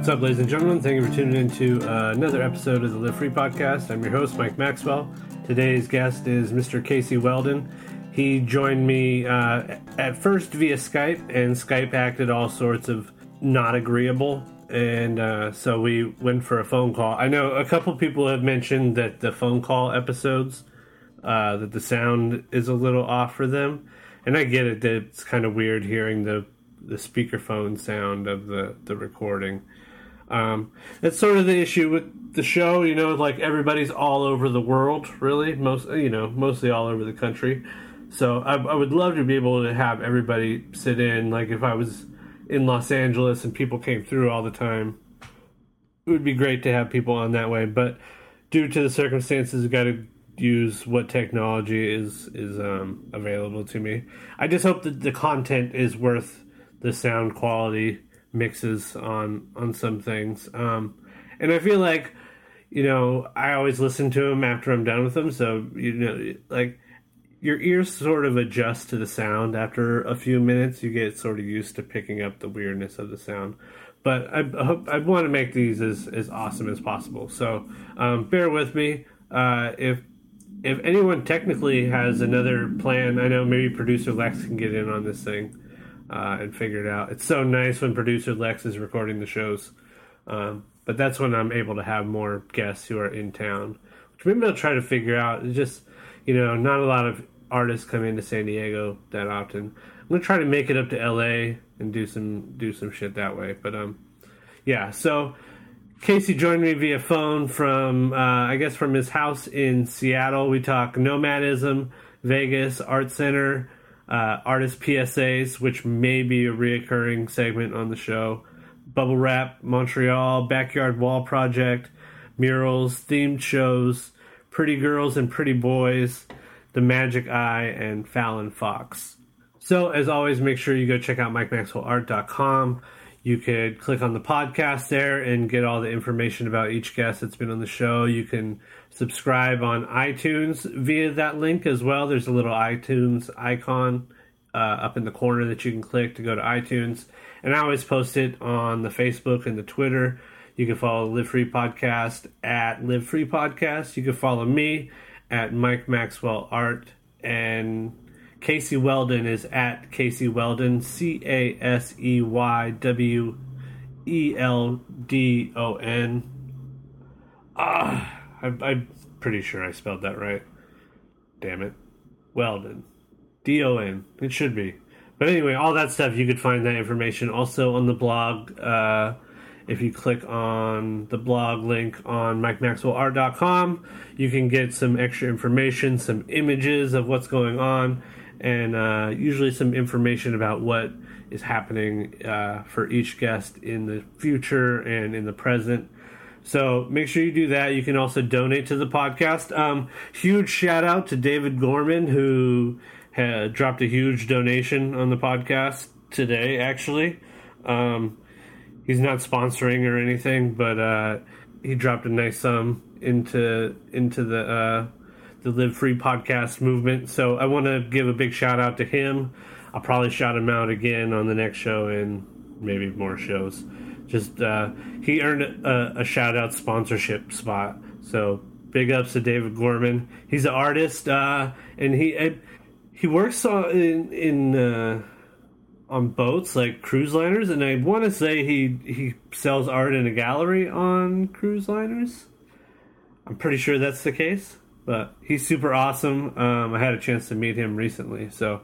What's up, ladies and gentlemen? Thank you for tuning in to uh, another episode of the Live Free Podcast. I'm your host, Mike Maxwell. Today's guest is Mr. Casey Weldon. He joined me uh, at first via Skype, and Skype acted all sorts of not agreeable. And uh, so we went for a phone call. I know a couple people have mentioned that the phone call episodes, uh, that the sound is a little off for them. And I get it that it's kind of weird hearing the the speakerphone sound of the, the recording. Um, that's sort of the issue with the show, you know, like everybody's all over the world, really, most, you know, mostly all over the country. So I, I would love to be able to have everybody sit in, like if I was in Los Angeles and people came through all the time, it would be great to have people on that way. But due to the circumstances, got to use what technology is is um, available to me. I just hope that the content is worth the sound quality mixes on on some things. Um, and I feel like you know I always listen to them after I'm done with them. So you know, like your ears sort of adjust to the sound after a few minutes. You get sort of used to picking up the weirdness of the sound. But I, hope I want to make these as, as awesome as possible. So um, bear with me. Uh, if if anyone technically has another plan, I know maybe producer Lex can get in on this thing uh, and figure it out. It's so nice when producer Lex is recording the shows, um, but that's when I'm able to have more guests who are in town, which maybe I'll try to figure out. It's just you know not a lot of artists come into San Diego that often. I'm gonna try to make it up to LA and do some do some shit that way. But um, yeah. So Casey joined me via phone from uh, I guess from his house in Seattle. We talk nomadism, Vegas, Art Center uh, artist PSAs, which may be a reoccurring segment on the show, Bubble Wrap, Montreal, Backyard Wall Project, murals, themed shows, Pretty Girls and Pretty Boys, The Magic Eye, and Fallon Fox. So, as always, make sure you go check out MikeMaxwellArt.com. You could click on the podcast there and get all the information about each guest that's been on the show. You can subscribe on iTunes via that link as well. There's a little iTunes icon uh, up in the corner that you can click to go to iTunes. And I always post it on the Facebook and the Twitter. You can follow Live Free Podcast at Live Free Podcast. You can follow me at Mike Maxwell Art. And Casey Weldon is at Casey Weldon, C A S E Y W E L D O N. Ah, I'm pretty sure I spelled that right. Damn it. Weldon. D O N. It should be. But anyway, all that stuff, you could find that information also on the blog. Uh, if you click on the blog link on MikeMaxwellArt.com, you can get some extra information, some images of what's going on and uh, usually some information about what is happening uh, for each guest in the future and in the present. So make sure you do that. You can also donate to the podcast. Um, huge shout out to David Gorman who had dropped a huge donation on the podcast today. Actually, um, he's not sponsoring or anything, but uh, he dropped a nice sum into into the uh, the Live Free podcast movement. So I want to give a big shout out to him. I'll probably shout him out again on the next show and maybe more shows. Just uh, he earned a, a shout out sponsorship spot. So big ups to David Gorman. He's an artist uh, and he he works on in, in uh, on boats like cruise liners, and I want to say he he sells art in a gallery on cruise liners. I'm pretty sure that's the case. But he's super awesome. Um, I had a chance to meet him recently, so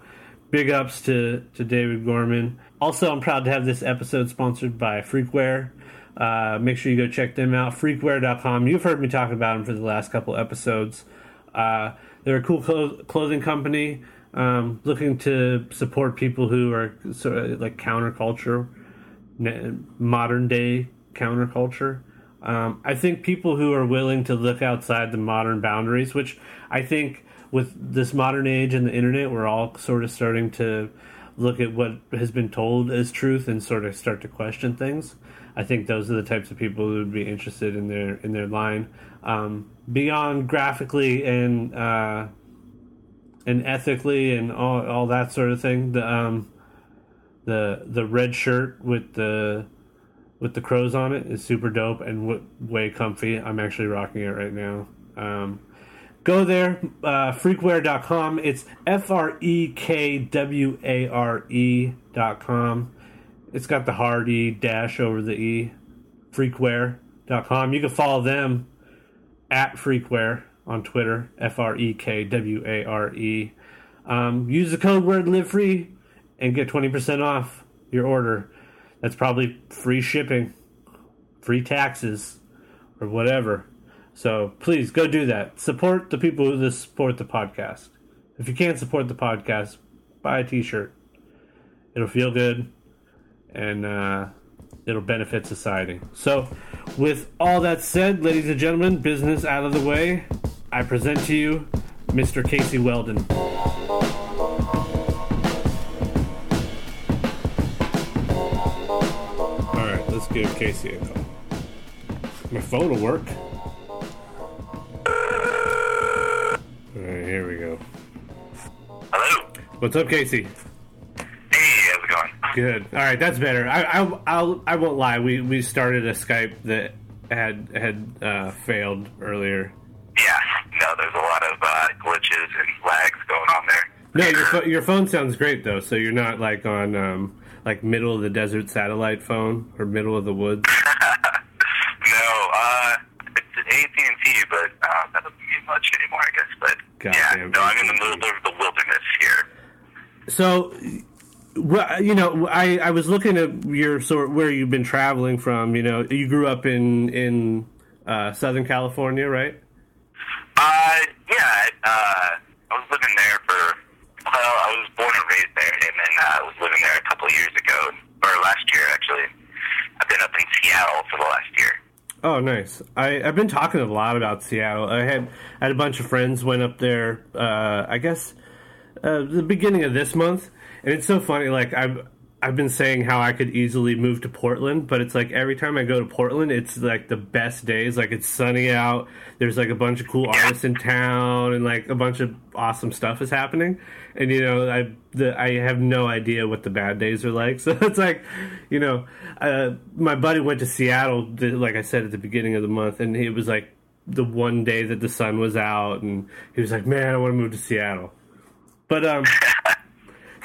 big ups to to David Gorman. Also, I'm proud to have this episode sponsored by Freakware. Uh, make sure you go check them out. Freakware.com. You've heard me talk about them for the last couple episodes. Uh, they're a cool clo- clothing company um, looking to support people who are sort of like counterculture, modern day counterculture. Um, I think people who are willing to look outside the modern boundaries, which I think with this modern age and the internet, we're all sort of starting to look at what has been told as truth and sort of start to question things. I think those are the types of people who would be interested in their in their line um, beyond graphically and uh, and ethically and all all that sort of thing. The um, the the red shirt with the with the crows on it is super dope and w- way comfy. I'm actually rocking it right now. Um, go there, uh, freekware.com. It's F R E K W A R E.com. It's got the hard E dash over the E. Freakware.com. You can follow them at Freakware on Twitter, F R E K W A R E. Um, use the code word live free and get 20% off your order. That's probably free shipping, free taxes, or whatever. So please go do that. Support the people who support the podcast. If you can't support the podcast, buy a t shirt. It'll feel good and uh, it'll benefit society. So, with all that said, ladies and gentlemen, business out of the way, I present to you Mr. Casey Weldon. All right, let's give Casey a call. My phone will work. Right, here we go. Hello. What's up, Casey? Hey, how's it going? Good. All right, that's better. I I I'll, I won't lie. We we started a Skype that had had uh, failed earlier. Yeah, no, there's a lot of uh, glitches and lags going on there. No, your pho- your phone sounds great though. So you're not like on um like middle of the desert satellite phone or middle of the woods. no, uh, it's AT&T, but uh, that doesn't mean much anymore, I guess. But yeah, Goddamn no, I'm in the middle of the wilderness here. So, well, you know, I I was looking at your sort where you've been traveling from. You know, you grew up in in uh, Southern California, right? Uh, yeah, I, uh, I was living there for, well, I was born and raised there, and then uh, I was living there a couple of years ago, or last year, actually. I've been up in Seattle for the last year. Oh, nice. I, I've been talking a lot about Seattle. I had had a bunch of friends went up there. Uh, I guess uh, the beginning of this month, and it's so funny. Like I've I've been saying how I could easily move to Portland, but it's like every time I go to Portland, it's like the best days. Like it's sunny out. There's like a bunch of cool artists in town, and like a bunch of awesome stuff is happening. And you know, I the, I have no idea what the bad days are like. So it's like, you know, uh, my buddy went to Seattle, like I said at the beginning of the month, and it was like the one day that the sun was out, and he was like, "Man, I want to move to Seattle." But um,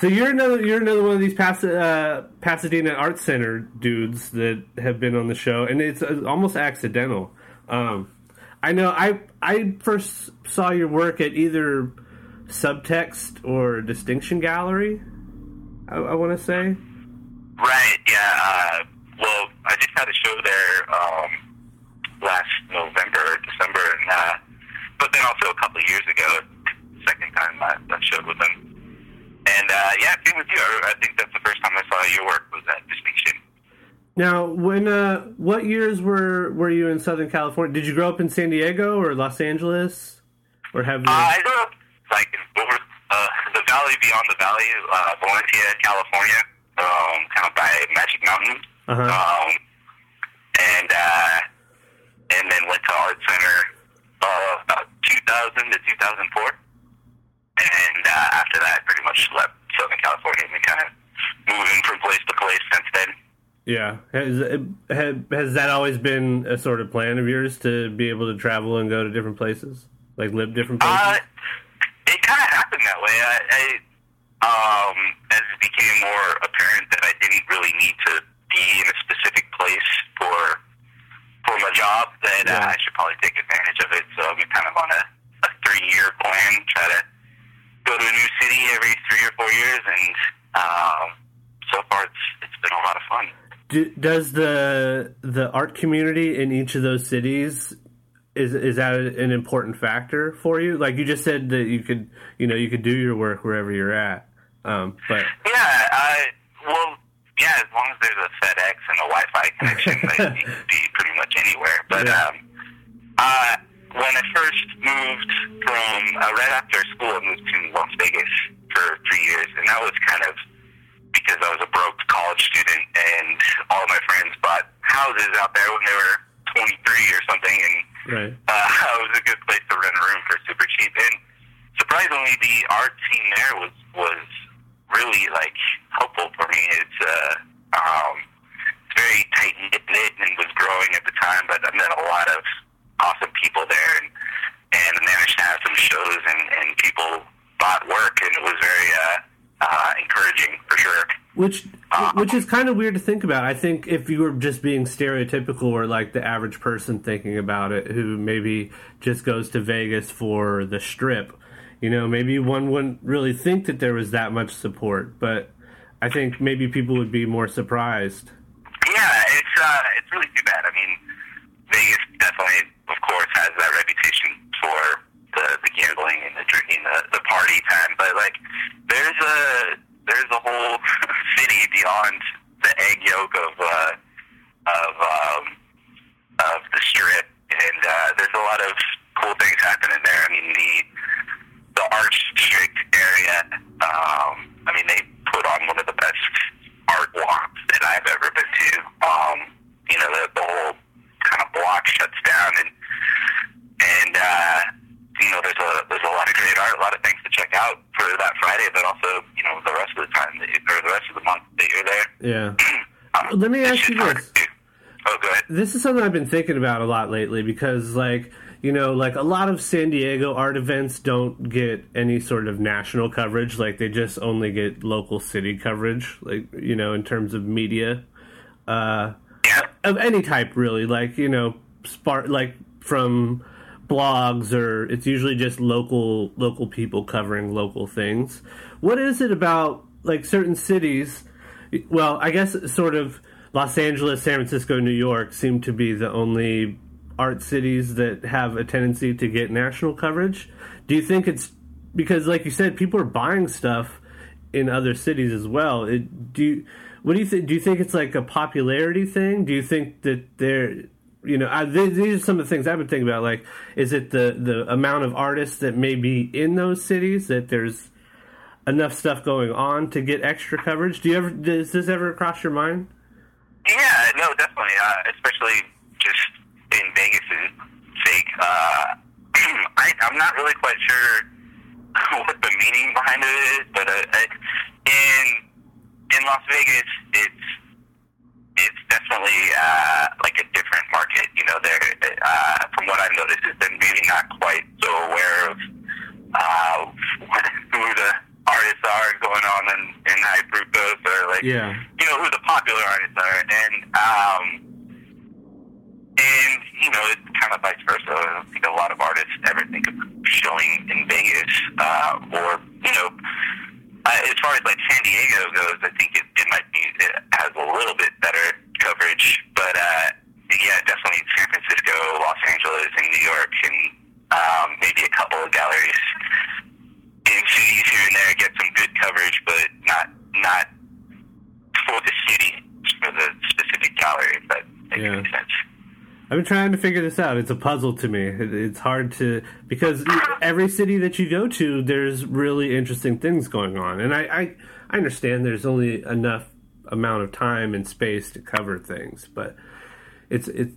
so you're another you're another one of these Pas- uh, Pasadena Art Center dudes that have been on the show, and it's uh, almost accidental. Um, I know I I first saw your work at either Subtext or Distinction Gallery. I, I want to say. Right. Yeah. Uh, well, I just had a show there um, last November, December, and uh, but then also a couple of years ago, second time I, I showed with them. And uh, yeah, same with you. I, I think that's the first time I saw your work was at Distinction. Now, when uh, what years were were you in Southern California? Did you grow up in San Diego or Los Angeles, or have you? Uh, I grew up like in over uh, the valley beyond the valley, uh, Valencia, California, um, kind of by Magic Mountain. Uh-huh. Um, and uh, and then went to Art Center uh, about 2000 to 2004. And uh, after that, pretty much left Southern California and kind of moving from place to place since then. Yeah, has, has that always been a sort of plan of yours to be able to travel and go to different places, like live different places? Uh, it kind of happened that way. I, I um, as it became more apparent that I didn't really need to be in a specific place for for my job, that Yeah. uh, I should probably take advantage of it. So I'm kind of on a, a three year plan, try to go to a new city every three or four years, and um, so far it's it's been a lot of fun. Do, does the the art community in each of those cities is is that an important factor for you? Like you just said that you could you know you could do your work wherever you're at, um, but Yeah, I well, yeah, as long as there's a FedEx and a Wi-Fi connection, you can be pretty much anywhere. But Yeah. um, uh, when I first moved from uh, right after school, I moved to Las Vegas for three years, and that was kind of because I was a broke college student, and all of my friends bought houses out there when they were 23 or something, and right, uh, it was a good place to rent a room for super cheap. And surprisingly, the art scene there was was really like helpful for me. It's uh, um, it's very tight knit awesome people there, and and managed to have some shows, and and people bought work, and it was very uh, uh, encouraging for sure. Which um, which is kind of weird to think about. I think if you were just being stereotypical or like the average person thinking about it, who maybe just goes to Vegas for the strip, you know, maybe one wouldn't really think that there was that much support. But I think maybe people would be more surprised. Yeah, it's uh, it's really too bad. I mean, Vegas definitely of course, has that reputation for the, the gambling and the drinking, the, the party time. But like, there's a there's a whole city beyond the egg yolk of uh, of um, of the strip, and uh, there's a lot of cool things happening there. I mean, the the Arts District area. Um, I mean, they put on one of the best art walks that I've ever been to. Um, you know, the, the whole kind of block shuts down, and and uh, you know, there's a there's a lot of great art, a lot of things to check out for that Friday, but also you know the rest of the time that you, or the rest of the month that you're there. Yeah. Um, Let me ask you this. Oh, go ahead. This is something I've been thinking about a lot lately because, like, you know, like a lot of San Diego art events don't get any sort of national coverage. Like, they just only get local city coverage, like, you know, in terms of media uh, Yeah. of any type, really. Like, you know, spark, like from blogs or it's usually just local local people covering local things. What is it about like certain cities? Well, I guess sort of Los Angeles, San Francisco, New York seem to be the only art cities that have a tendency to get national coverage. Do you think it's because, like you said, people are buying stuff in other cities as well? It, do you, what do you think? Do you think it's like a popularity thing? Do you think that they're you know, I, th- these are some of the things I've been thinking about. Like, is it the the amount of artists that may be in those cities that there's enough stuff going on to get extra coverage? Do you ever does this ever cross your mind? Yeah, no, definitely. Uh, especially just in Vegas' sake. Uh, I, I'm not really quite sure what the meaning behind it is, but uh, in in Las Vegas, it's it's definitely uh, like a different market. You know, they're uh, from what I've noticed, is they're maybe not quite so aware of uh, who the artists are going on in, in high fructose or like Yeah. you know who the popular artists are, and um, and you know it's kind of vice versa. I don't think a lot of artists ever think of showing in Vegas, uh, or you know, uh, as far as like San Diego goes, I think it, it might be it has a little bit better coverage, but uh, yeah, definitely San Francisco, Los Angeles, and New York, and um, maybe a couple of galleries in cities here and there get some good coverage, but not not for the city, for the specific gallery. That makes Yeah. any sense. I've been trying to figure this out. It's a puzzle to me. It's hard to because every city that you go to, there's really interesting things going on, and I I, I understand there's only enough amount of time and space to cover things, but it's it's.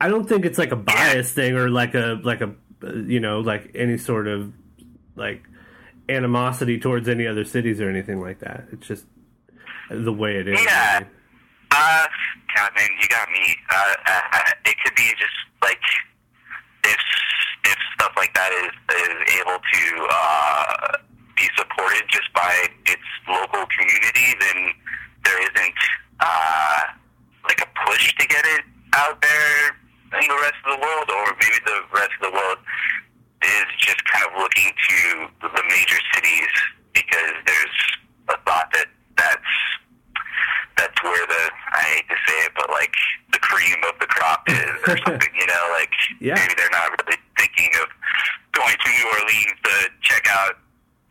I don't think it's like a bias thing or like a like a you know like any sort of like animosity towards any other cities or anything like that. It's just the way it is. Yeah. Uh, man, you got uh, it could be just like if if stuff like that is is able to uh, be supported just by its local community, then there isn't uh, like a push to get it out there in the rest of the world, or maybe the rest of the world is just kind of looking to the major cities because there's a thought that that's that's where the I hate to say it, but like the cream of the crop is or something, you know, like Yeah. maybe they're not really thinking of going to New Orleans to check out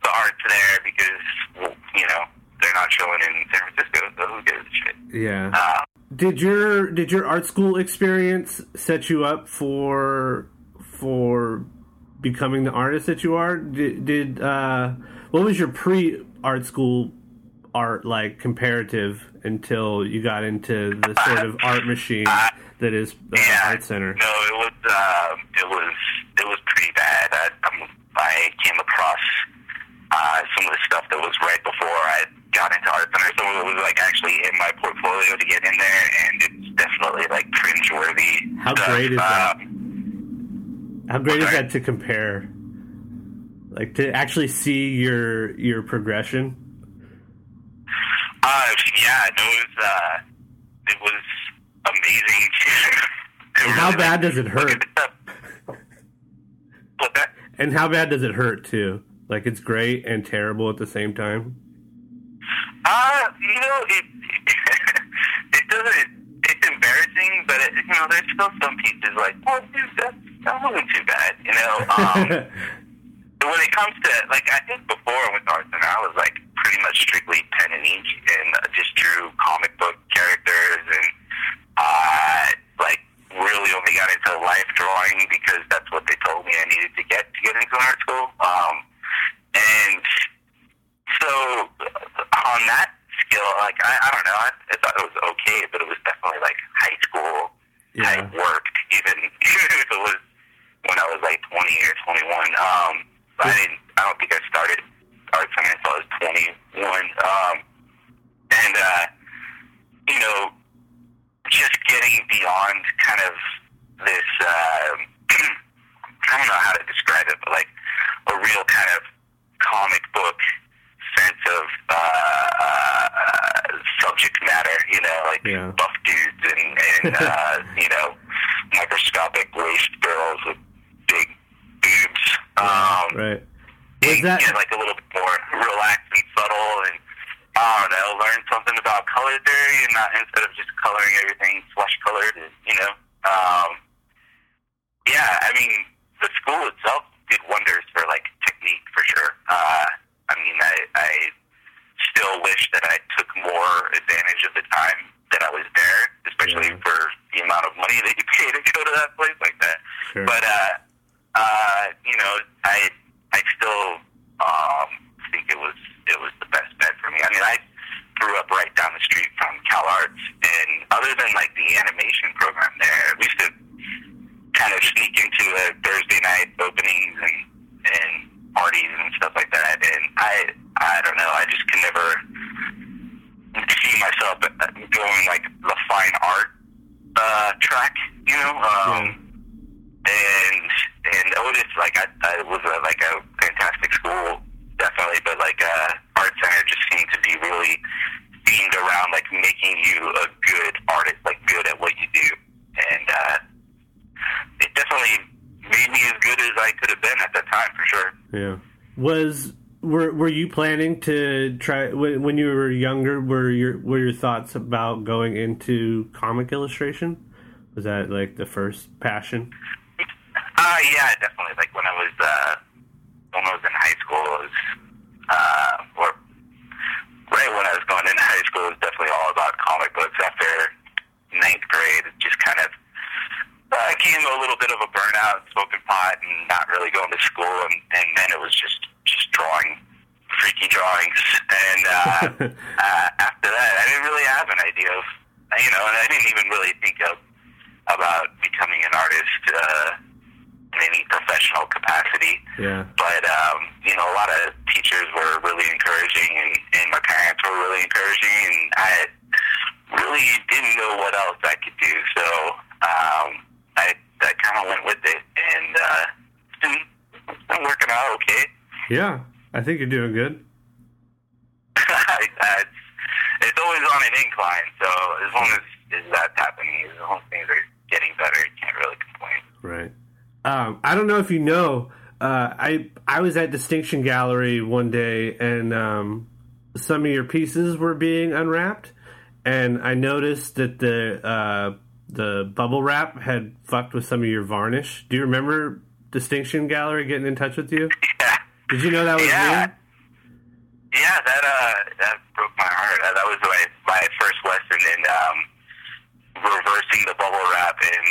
the art there because you know, they're not showing in San Francisco, so who gives a shit? Yeah. Uh, Did your did your art school experience set you up for for becoming the artist that you are? Did, did uh, what was your pre art school art like comparative until you got into the sort of art machine that is uh, yeah, Art Center? No, it was um, it was it was pretty bad. I, I'm, I came across uh, some of the stuff that was right before I got into Art Center. Some of it was like actually in my portfolio to get in there, and it's definitely like cringeworthy. How stuff. great is that? Um, How great is that to compare? Like to actually see your your progression. Uh, yeah, it was, uh, it was amazing. And how really, bad like, does it hurt? at the stuff. What that? And how bad does it hurt too? Like it's great and terrible at the same time. Uh, you know, it it doesn't. It's embarrassing, but it, you know, there's still some pieces like, oh, dude, that that wasn't too bad. You know, um, when it comes to like, I think before I went to art center, I was like pretty much strictly pen and ink, and uh, just drew comic book characters, and uh, like really only got into life drawing because that's what they told me I needed to get to get into art school. Um, and so on that skill, like I, I don't know, I, I thought it was okay, but it was definitely like planning to try when, when you were younger? Were your were your thoughts about going into comic illustration? Was that like the first passion? Uh, yeah, definitely. Like when I was uh, when I was in high school, it was uh, or right when I was going into high school, it was definitely all about comic books. After ninth grade, it just kind of uh, came to a little bit of a burnout, smoking pot, and not really going to school. And, and then it was just just drawing freaky drawings. Uh, after that, I didn't really have an idea of you know, and I didn't even really think of about becoming an artist. Uh, in any professional capacity. Yeah. But um, you know, a lot of teachers were really encouraging, and, and my parents were really encouraging, and I really didn't know what else I could do. So um, I, I kind of went with it, and uh, it's been, it's been working out okay. Yeah. I think you're doing good. I, I, it's, it's always on an incline, so as long as, as that's happening, as long as things are getting better, you can't really complain. Right. Um, I don't know if you know. Uh, I I was at Distinction Gallery one day, and um, some of your pieces were being unwrapped, and I noticed that the uh, the bubble wrap had fucked with some of your varnish. Do you remember Distinction Gallery getting in touch with you? Yeah. Did you know that was Yeah. me? Yeah, that uh, that broke my heart. That was my my first lesson in um, reversing the bubble wrap and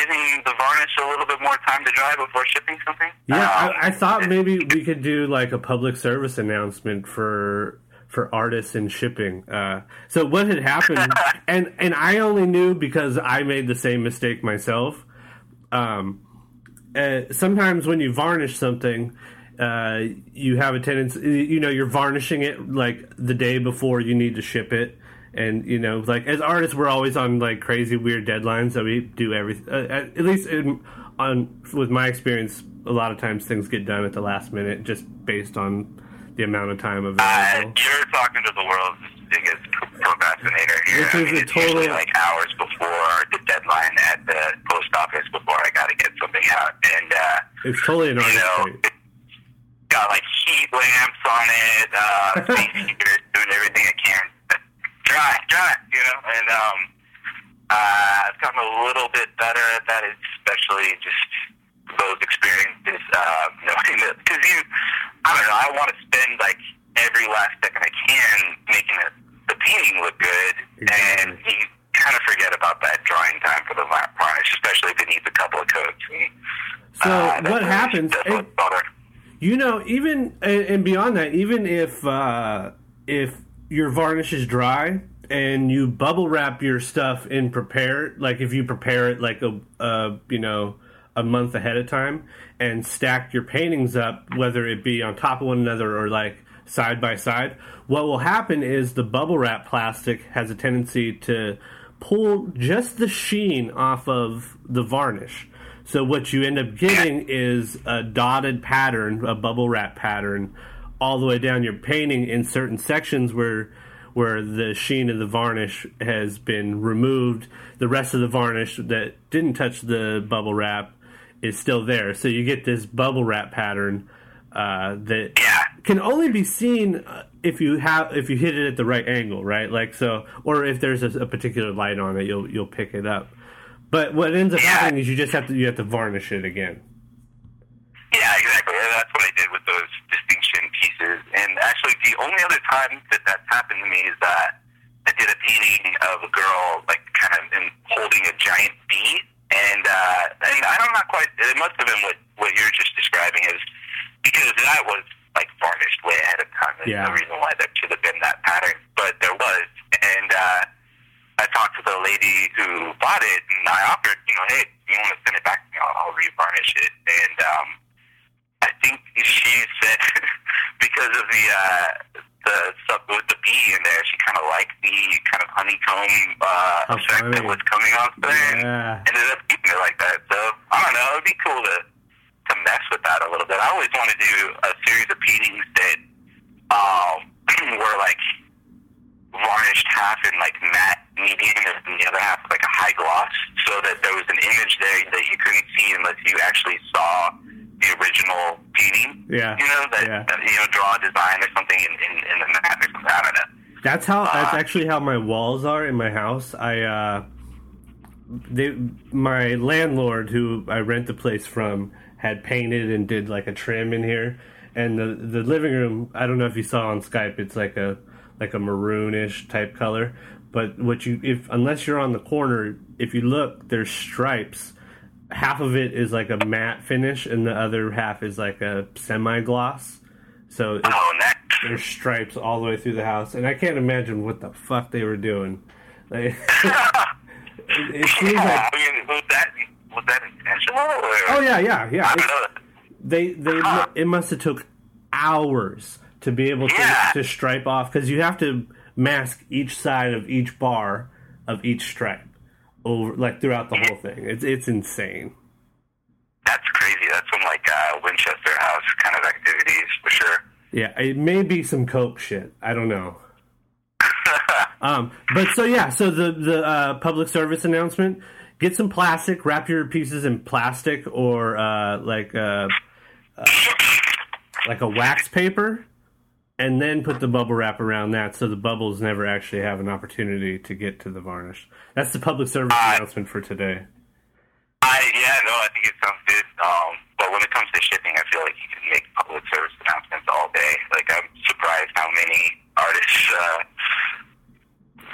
giving the varnish a little bit more time to dry before shipping something. Yeah, Um, I, I thought maybe we could do like a public service announcement for for artists and shipping. Uh, so what had happened, and and I only knew because I made the same mistake myself. Um, uh, sometimes when you varnish something, uh, you have a tendency, you know, you're varnishing it like the day before you need to ship it. And you know, like as artists, we're always on like crazy, weird deadlines, so we do everything. Uh, at, at least in, on with my experience, a lot of times things get done at the last minute, just based on the amount of time uh, available. you're talking to the world's biggest procrastinator here. Which I mean, a it's usually like hours before the deadline at the post office before I got to get something out, and uh, It's totally an you know, got like heat lamps on it, uh, doing everything I can. Dry, dry, you know, and um, uh, I've gotten a little bit better at that, especially just those experiences, uh, knowing that because you, I don't know, I want to spend like every last second I can making it, the painting look good, and you kind of forget about that drawing time for the va- varnish, especially if it needs a couple of coats. And, So uh, what happens? That's and- You know, even and, and beyond that, even if uh, if your varnish is dry and you bubble wrap your stuff and prepare, it, like if you prepare it like a uh, you know a month ahead of time and stack your paintings up, whether it be on top of one another or like side by side, what will happen is the bubble wrap plastic has a tendency to pull just the sheen off of the varnish. So what you end up getting is a dotted pattern, a bubble wrap pattern, all the way down your painting in certain sections where where the sheen of the varnish has been removed. The rest of the varnish that didn't touch the bubble wrap is still there. So you get this bubble wrap pattern uh, that can only be seen uh, if you have if you hit it at the right angle, right? Like so, or if there's a, a particular light on it, you'll you'll pick it up. But what ends up Yeah. happening is you just have to you have to varnish it again. Yeah, exactly. That's what I did with those distinction pieces. And actually, the only other time that that's happened to me is that I did a painting of a girl, like, kind of in, holding a giant bee. And, uh, I mean, I'm not quite, it must have been what, what you're just describing is because that was, like, varnished way ahead of time. There's Yeah. no reason why there should have been that pattern, but there was. And, uh, I talked to the lady who bought it, and I offered, you know, hey, you want to send it back to me? I'll, I'll revarnish it. And um, I think she said because of the uh, the stuff with the bee in there, she kind of liked the kind of honeycomb uh, How effect that was coming off there. and Ended up keeping it like that. So I don't know. It'd be cool to to mess with that a little bit. I always want to do a series of paintings that um, were like varnished half in like matte medium and the other half like a high gloss so that there was an image there that you couldn't see unless you actually saw original painting. Yeah. You know, that, Yeah. that you know, draw a design or something in, in, in the matte or something. I don't know. That's how. That's Uh, actually how my walls are in my house. I uh, they my landlord who I rent the place from had painted and did like a trim in here, and the the living room. I don't know if you saw on Skype. It's like a like a maroonish type color. But what you if unless you're on the corner, if you look, there's stripes. Half of it is like a matte finish, and the other half is like a semi gloss. So Oh, there's stripes all the way through the house, and I can't imagine what the fuck they were doing. Like, it, it seems like, I mean, was that was that intentional? Or? oh yeah, yeah, yeah. I It- they they it must have took hours to be able to, Yeah. to stripe off because you have to mask each side of each bar of each stripe over like throughout the whole thing. It's it's insane. That's crazy. That's some like uh, Winchester House kind of activities for sure. Yeah, it may be some coke shit. I don't know. Um, but so yeah, so the the uh, public service announcement: get some plastic, wrap your pieces in plastic or uh, like uh, uh, like a wax paper, and then put the bubble wrap around that, so the bubbles never actually have an opportunity to get to the varnish. That's the public service Uh, announcement for today. I yeah, no, I think it sounds good. Um, but when it comes to shipping, I feel like you can make public service announcements all day. Like I'm surprised how many artists, uh,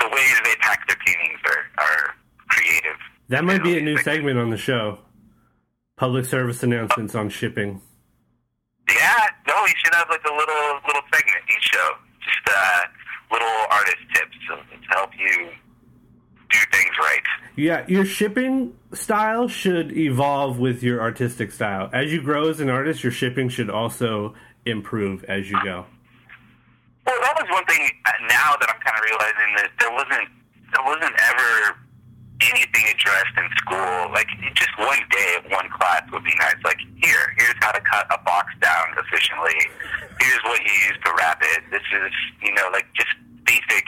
the ways they pack their paintings are, are creative. That might be a new segment on the show. Public service announcements on shipping. Yeah, no, we should have like a little little segment each show, just uh, little artist tips to, to help you do things right. Yeah, your shipping style should evolve with your artistic style. As you grow as an artist, your shipping should also improve as you go. Well, that was one thing. uh, Now that I'm kind of realizing that there wasn't there wasn't ever anything addressed in school. Like just one day of one class would be nice. Like here, here's how to cut a box down You use to wrap it. This is you know like just basic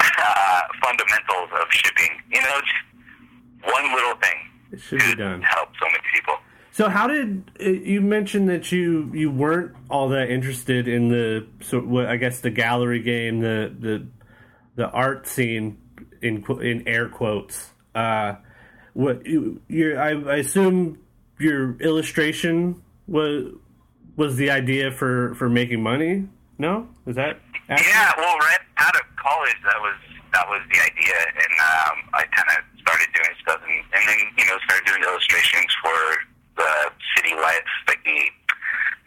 uh, fundamentals of shipping. You know, just one little thing It should be done. help so many people. So how did uh, you mentioned that you you weren't all that interested in the so what I guess the gallery game the the the art scene in in air quotes. Uh, what you I, I assume your illustration was was the idea for for making money. No, is that accurate? Yeah, well, right out of college, that was that was the idea, and um, I kind of started doing stuff, and, and then you know started doing illustrations for the CityLife, like the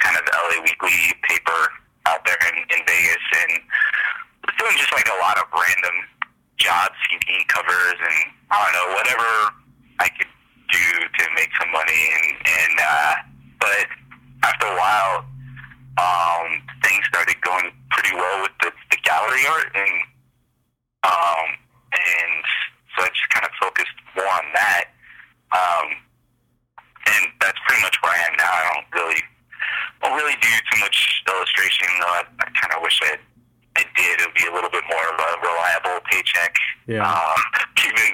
kind of LA Weekly paper out there in, in Vegas, and was doing just like a lot of random job CD covers, and I don't know whatever I could do to make some money, and and uh, but after a while um, things started going pretty well with the, the gallery art, and um, and so I just kind of focused more on that. Um, and that's pretty much where I am now. I don't really, don't really do too much illustration, though. I, I kind of wish I, I did. It would be a little bit more of a reliable paycheck. Yeah. Um, even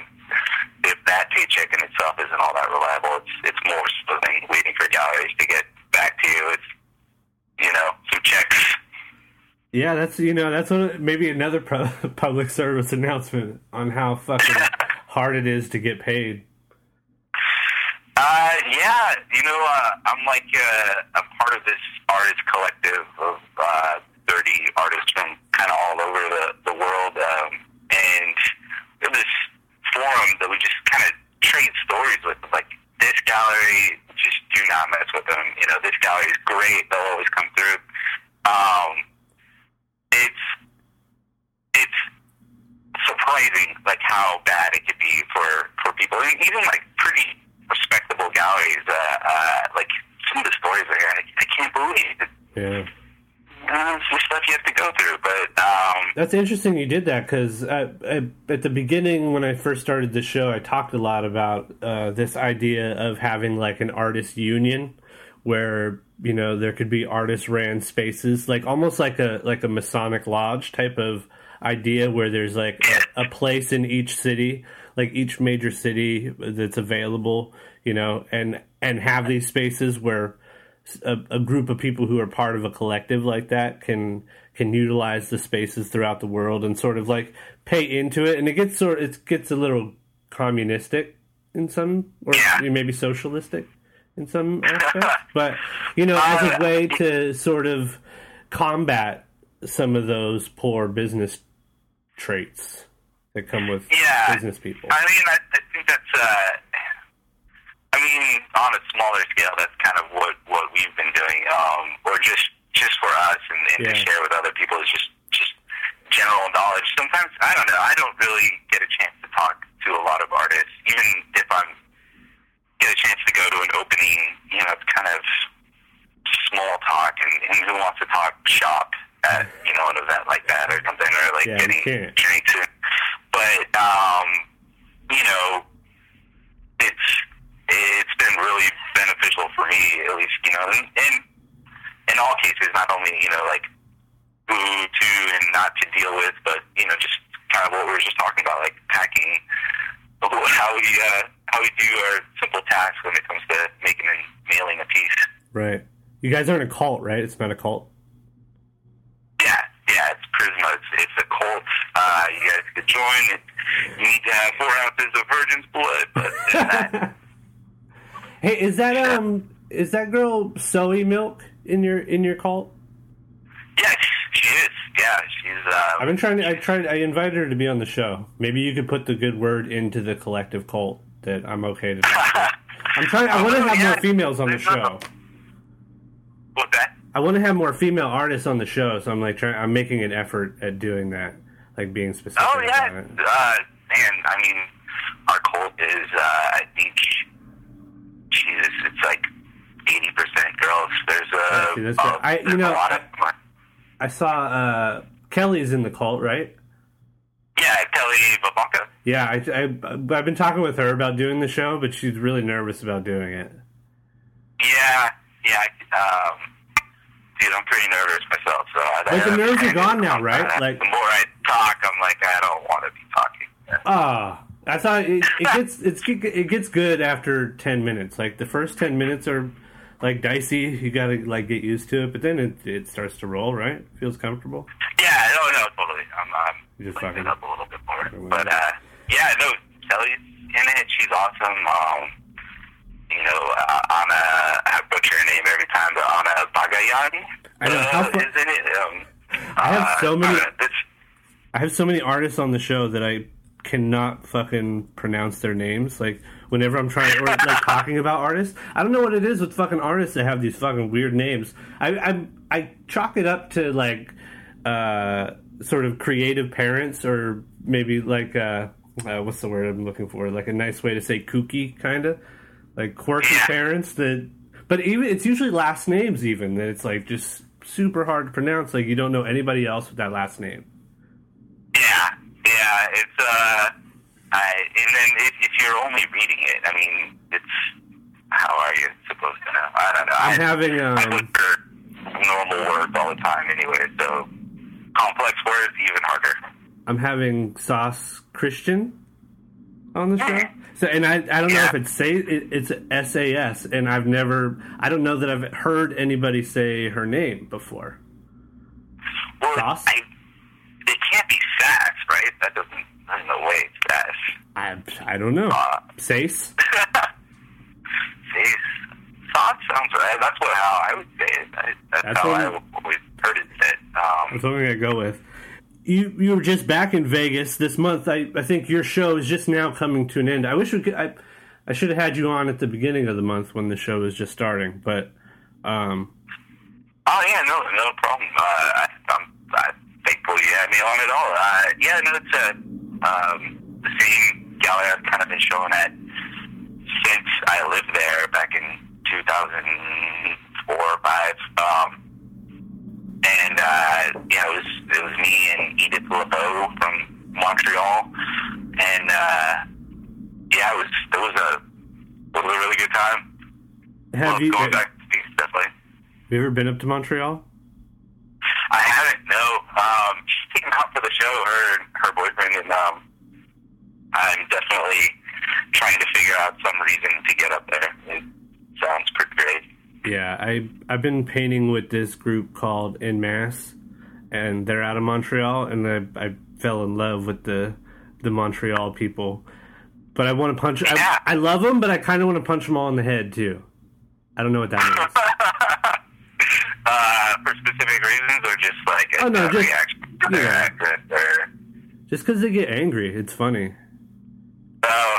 if that paycheck in itself isn't all that reliable, it's it's more so than waiting for galleries to get back to you. It's you know some checks. Yeah, that's you know that's one maybe another pu- public service announcement on how fucking hard it is to get paid. Uh, yeah, you know, uh, I'm like uh, I'm part of this artist collective of uh, 30 artists from kind of all over the, the world, um, and we have this forum that we just kind of trade stories with. Like this gallery, just do not mess with them. You know, this gallery is great; they'll always come through. Um, it's it's surprising like how bad it could be for for people, even like pretty respectable galleries. Uh, uh, like some of the stories I hear, I, I can't believe it. Yeah. Uh, it's the stuff to go through, but um, That's interesting you did that because at, at the beginning, when I first started the show, I talked a lot about uh, this idea of having like an artist union where you know there could be artist ran spaces, like almost like a like a Masonic lodge type of idea, where there's like a, a place in each city, like each major city that's available, you know, and and have these spaces where a, a group of people who are part of a collective like that can can utilize the spaces throughout the world and sort of like pay into it and it gets sort it gets a little communistic in some or maybe socialistic in some aspects but you know as a Uh, way to sort of combat some of those poor business traits that come with Yeah. business people I mean, I, I think that's. Uh, I mean, on a smaller scale, that's kind of what what we've been doing, um, or just just for us and, and to share with other people is just just general knowledge. Sometimes I don't know. I don't really get a chance to talk to a lot of artists, even if I'm get a chance to go to an opening. You know, it's kind of small talk, and, and who wants to talk shop at you know an event like that or something, or like Yeah, getting drinks. But um, you know, it's it's been really beneficial for me, at least you know, and, and in all cases, not only you know like who to and not to deal with, but you know just kind of what we were just talking about, like packing how we uh, how we do our simple tasks when it comes to making and mailing a piece. right you guys aren't a cult right it's not a cult Yeah, yeah, it's Prisma. It's, it's a cult. Uh, you guys could join. It, you need to have four ounces of virgin's blood, but it's not, Hey, is that um is that girl Zoe Milk in your in your cult? yes, she is. Yeah, she's. Uh, I've been trying to I tried I invited her to be on the show. Maybe you could put the good word into the collective cult that I'm okay to. I'm trying I want to Oh, have yeah. more females on the show. what's that? I want to have more female artists on the show, so I'm like trying I'm making an effort at doing that, like being specific Oh yeah, uh, man. I mean, our cult is. Uh, I think. Jesus, it's like eighty percent girls. There's a. See, that's. I- you know, a lot of. I saw uh Kelly's in the cult, right? yeah, Kelly Vivanco. Yeah, I, I I've been talking with her about doing the show, but she's really nervous about doing it. Yeah, yeah. Um, dude, I'm pretty nervous myself. So I, Like, the I- nerves are I- gone now, right? Like- the more I talk, I'm like, I don't want to be talking. Ah, I thought it, it gets it's it gets good after ten minutes. Like the first ten minutes are like dicey. You gotta like get used to it, but then it it starts to roll. Right? Feels comfortable. Yeah, no, no, totally. I'm, I'm just fucking- up a little bit more. But uh, yeah, no, Kelly's in it. She's awesome. Um, you know, uh, Anna, I butcher her name every time, but Anna Bagayani I know, how uh, in it. Um, I have so uh, many- uh, I have so many artists on the show that I cannot fucking pronounce their names. Like whenever I'm trying or like talking about artists, I don't know what it is with fucking artists that have these fucking weird names. I I, I chalk it up to like uh, sort of creative parents or maybe like uh, uh, what's the word I'm looking for? Like a nice way to say kooky, kind of like quirky parents that. But even it's usually last names even that it's like just super hard to pronounce. Like you don't know anybody else with that last name. Yeah, yeah, it's uh, I, and then if, if you're only reading it, I mean, it's how are you supposed to know? I don't know. I'm I, having I um, normal words all the time anyway, so complex words even harder. I'm having Sauce Christian on the show. So, and I, I don't know if it's say it, it's SAS, and I've never, I don't know that I've heard anybody say her name before. Well, Sauce? I, it can't be sass, right? That doesn't. There's no way it's sass. I, I don't know. Uh, Sace? See, sauce sounds right. That's what how I would say it. I, that's, That's how I always heard it said. Um, That's what I'm gonna go with. You you were just back in Vegas this month. I, I think your show is just now coming to an end. I wish we could. I, I should have had you on at the beginning of the month when the show was just starting, but um, Oh yeah, no, no problem. Uh, I, I'm, I'm thankful you had me on at all. Uh, yeah, no, it's uh, um, the same gallery I've kind of been showing at since I lived there back in 2004 or five. Um, and uh, yeah, it was it was me and Edith LeBeau from Montreal, and uh, yeah, it was it was a it was a really good time. have Love you going back to definitely. you ever been up to Montreal? I haven't. No. Um, she came out for the show. Her her boyfriend and um, I'm definitely trying to figure out some reason to get up there. It sounds pretty great. Yeah, I I've been painting with this group called En Masse, and they're out of Montreal, and I I fell in love with the the Montreal people. But I want to punch. Yeah. I, I love them, but I kind of want to punch them all in the head too. I don't know what that means. uh, for specific reasons, or just like a, Oh, no, just- reaction to their yeah. accent, or Just because they get angry, it's funny. oh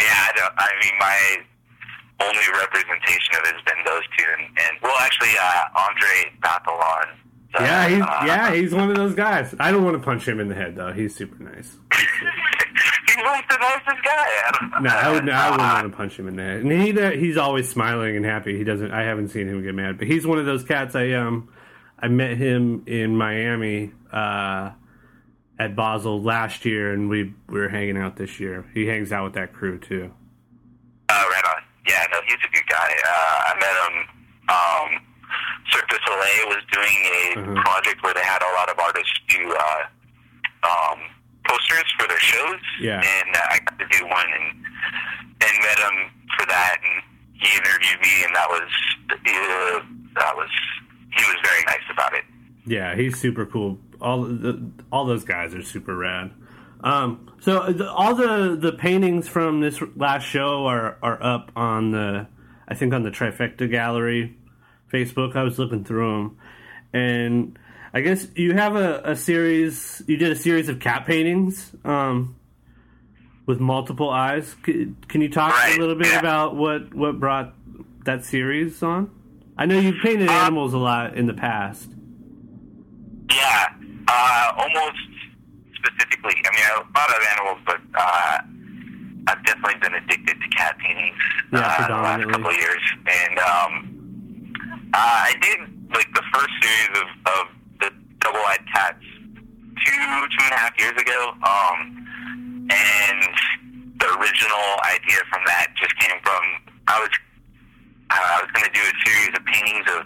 yeah. I, don't, I mean, my only representation of it has been those two, and, and well, actually, uh, Andre Batalon. uh, Yeah, he's uh, yeah he's one of those guys. I don't want to punch him in the head though. He's super nice. he's like the nicest guy. I No, I would. No, I wouldn't Uh, want to punch him in the head. And he uh, he's always smiling and happy. He doesn't. I haven't seen him get mad, but he's one of those cats. I um, I met him in Miami uh, at Basel last year, and we, we were hanging out this year. He hangs out with that crew too. Uh, right on. Yeah, no, he's a good guy. Uh, I met him. Um, Cirque du Soleil was doing a Mhm. project where they had a lot of artists do uh, um, posters for their shows. Yeah. And uh, I got to do one and and met him for that, and he interviewed me, and that was uh, that was he was very nice about it. Yeah, he's super cool. All the all those guys are super rad. Um, so the, all the the paintings from this last show are are up on the I think on the Trifecta Gallery Facebook. I was looking through them, and I guess you have a, a series. You did a series of cat paintings um, with multiple eyes. C- Can you talk Right, a little bit yeah. about what what brought that series on? I know you've painted Uh, animals a lot in the past. Yeah, uh, almost specifically. I mean, a lot of animals, but uh, I've definitely been addicted to cat paintings Yeah, uh, the last couple of years. And um, uh, I did like the first series of, of the double-eyed cats two two and a half years ago. Um, and the original idea from that just came from I was I was going to do a series of paintings of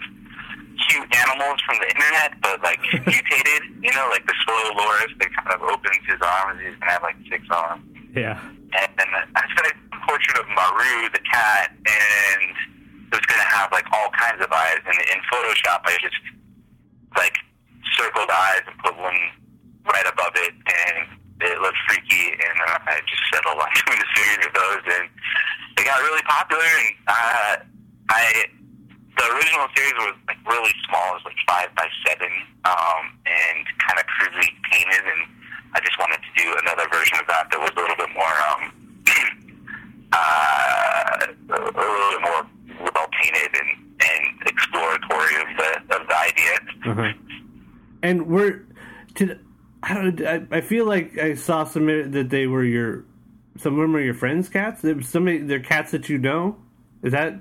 cute animals from the internet, but like mutated. You know, like the slow Loris that kind of opens his arms. He's gonna have like six arms. Yeah. And, and I started a portrait of Maru, the cat, and it was gonna have like all kinds of eyes. And in Photoshop, I just like circled eyes and put one right above it, and it looked freaky. And uh, I just settled on doing a series of those, and it got really popular. And uh, I the original series was like really small. It was like five by seven, um, and kind of crudely painted. And I just wanted to do another version of that that was a little bit more, um, uh, a little bit more well painted and, and exploratory of the of the idea. Uh-huh. And we're to. I don't. I, I feel like I saw some that they were your. Some of them are your friends' cats. Somebody, they're cats that you know. Is that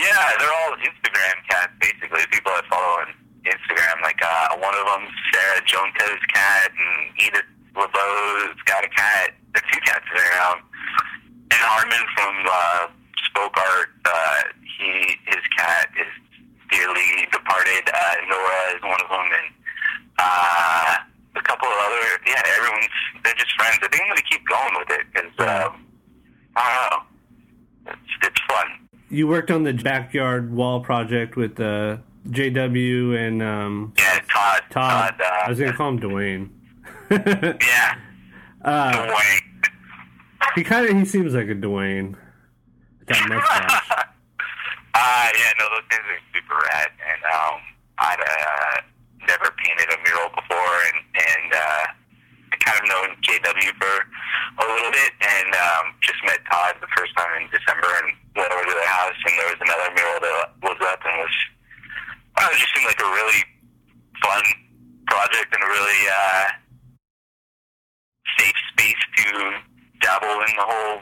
yeah, they're all Instagram cats, basically. People I follow on Instagram. Like uh, one of them, Sarah Joncas's cat, and Edith LeBeau's got a cat. The two cats there. Um, and Armin from uh, Spoke Art, uh, he his cat is dearly departed. Uh, Nora is one of them, and uh, a couple of other. Yeah, everyone's they're just friends. I think I'm gonna keep going with it because um, I don't know. It's it's fun you worked on the backyard wall project with uh, JW and um, yeah, Todd. Todd. Todd uh, I was gonna call him Dwayne. yeah. Uh, Dwayne. He kind of he seems like a Dwayne. That mustache. uh, yeah, no, those things are super rad, and um, I'd uh, never painted a mural before, and and uh, I kind of known JW for a little bit, and um, just met Todd the first time in December, and went over to their house, and there was another mural that was up, and was well, it just seemed like a really fun project and a really uh, safe space to dabble in the whole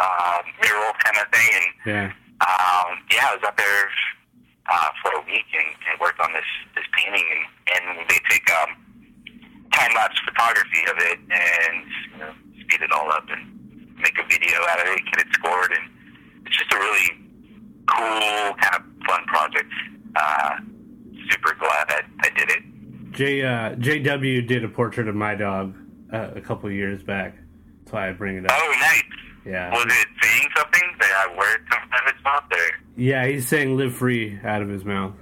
uh, mural kind of thing, and yeah, um, yeah, I was up there uh, for a week and, and worked on this this painting, and, and they take um, time lapse photography of it and you know, speed it all up and make a video out of it, get it scored, and it's just a really cool kind of fun project. Uh, super glad I, I did it. J uh, JW did a portrait of my dog uh, a couple years back. That's why I bring it up. Oh, nice. Yeah. Was it saying something that I word come out of its mouth there? Yeah, he's saying "live free" out of his mouth.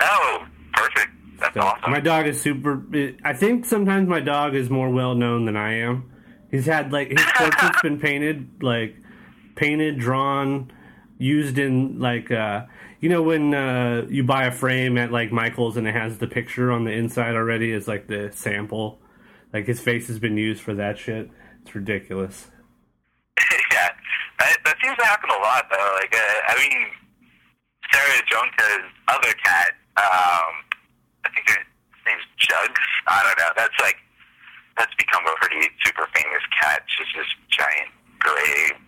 Oh, perfect. That's So, awesome. My dog is super. I think sometimes my dog is more well known than I am. He's had like his portrait's been painted, like painted, drawn, used in like uh, you know when uh, you buy a frame at like Michaels and it has the picture on the inside already as like the sample. Like his face has been used for that shit. It's ridiculous. yeah, that, seems to happen a lot though. Like, uh, I mean, Sarah Joncas's other cat, um, I think her name's Jugs. I don't know. That's like that's become a pretty super famous cat. She's this giant gray,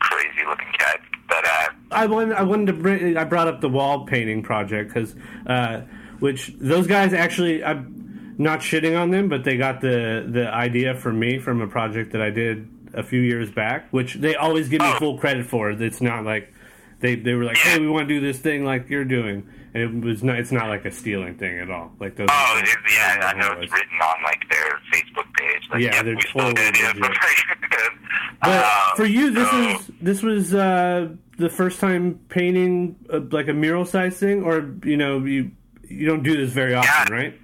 crazy looking cat. But uh, I wanted, I wanted to bring. I brought up the wall painting project because, uh, which those guys actually, I'm not shitting on them, but they got the the idea from me from a project that I did a few years back, which they always give me Oh. full credit for. It's not like they they were like, hey, we want to do this thing like you're doing, and it was not. It's not like a stealing thing at all. Like those. oh, it, yeah, I know it's written on like their. Like, Yeah, yep, they're we stole the totally idea legit. from But Um, for you, this so- is this was uh, the first time painting uh like a mural size thing, or you know you you don't do this very often, Yeah. right?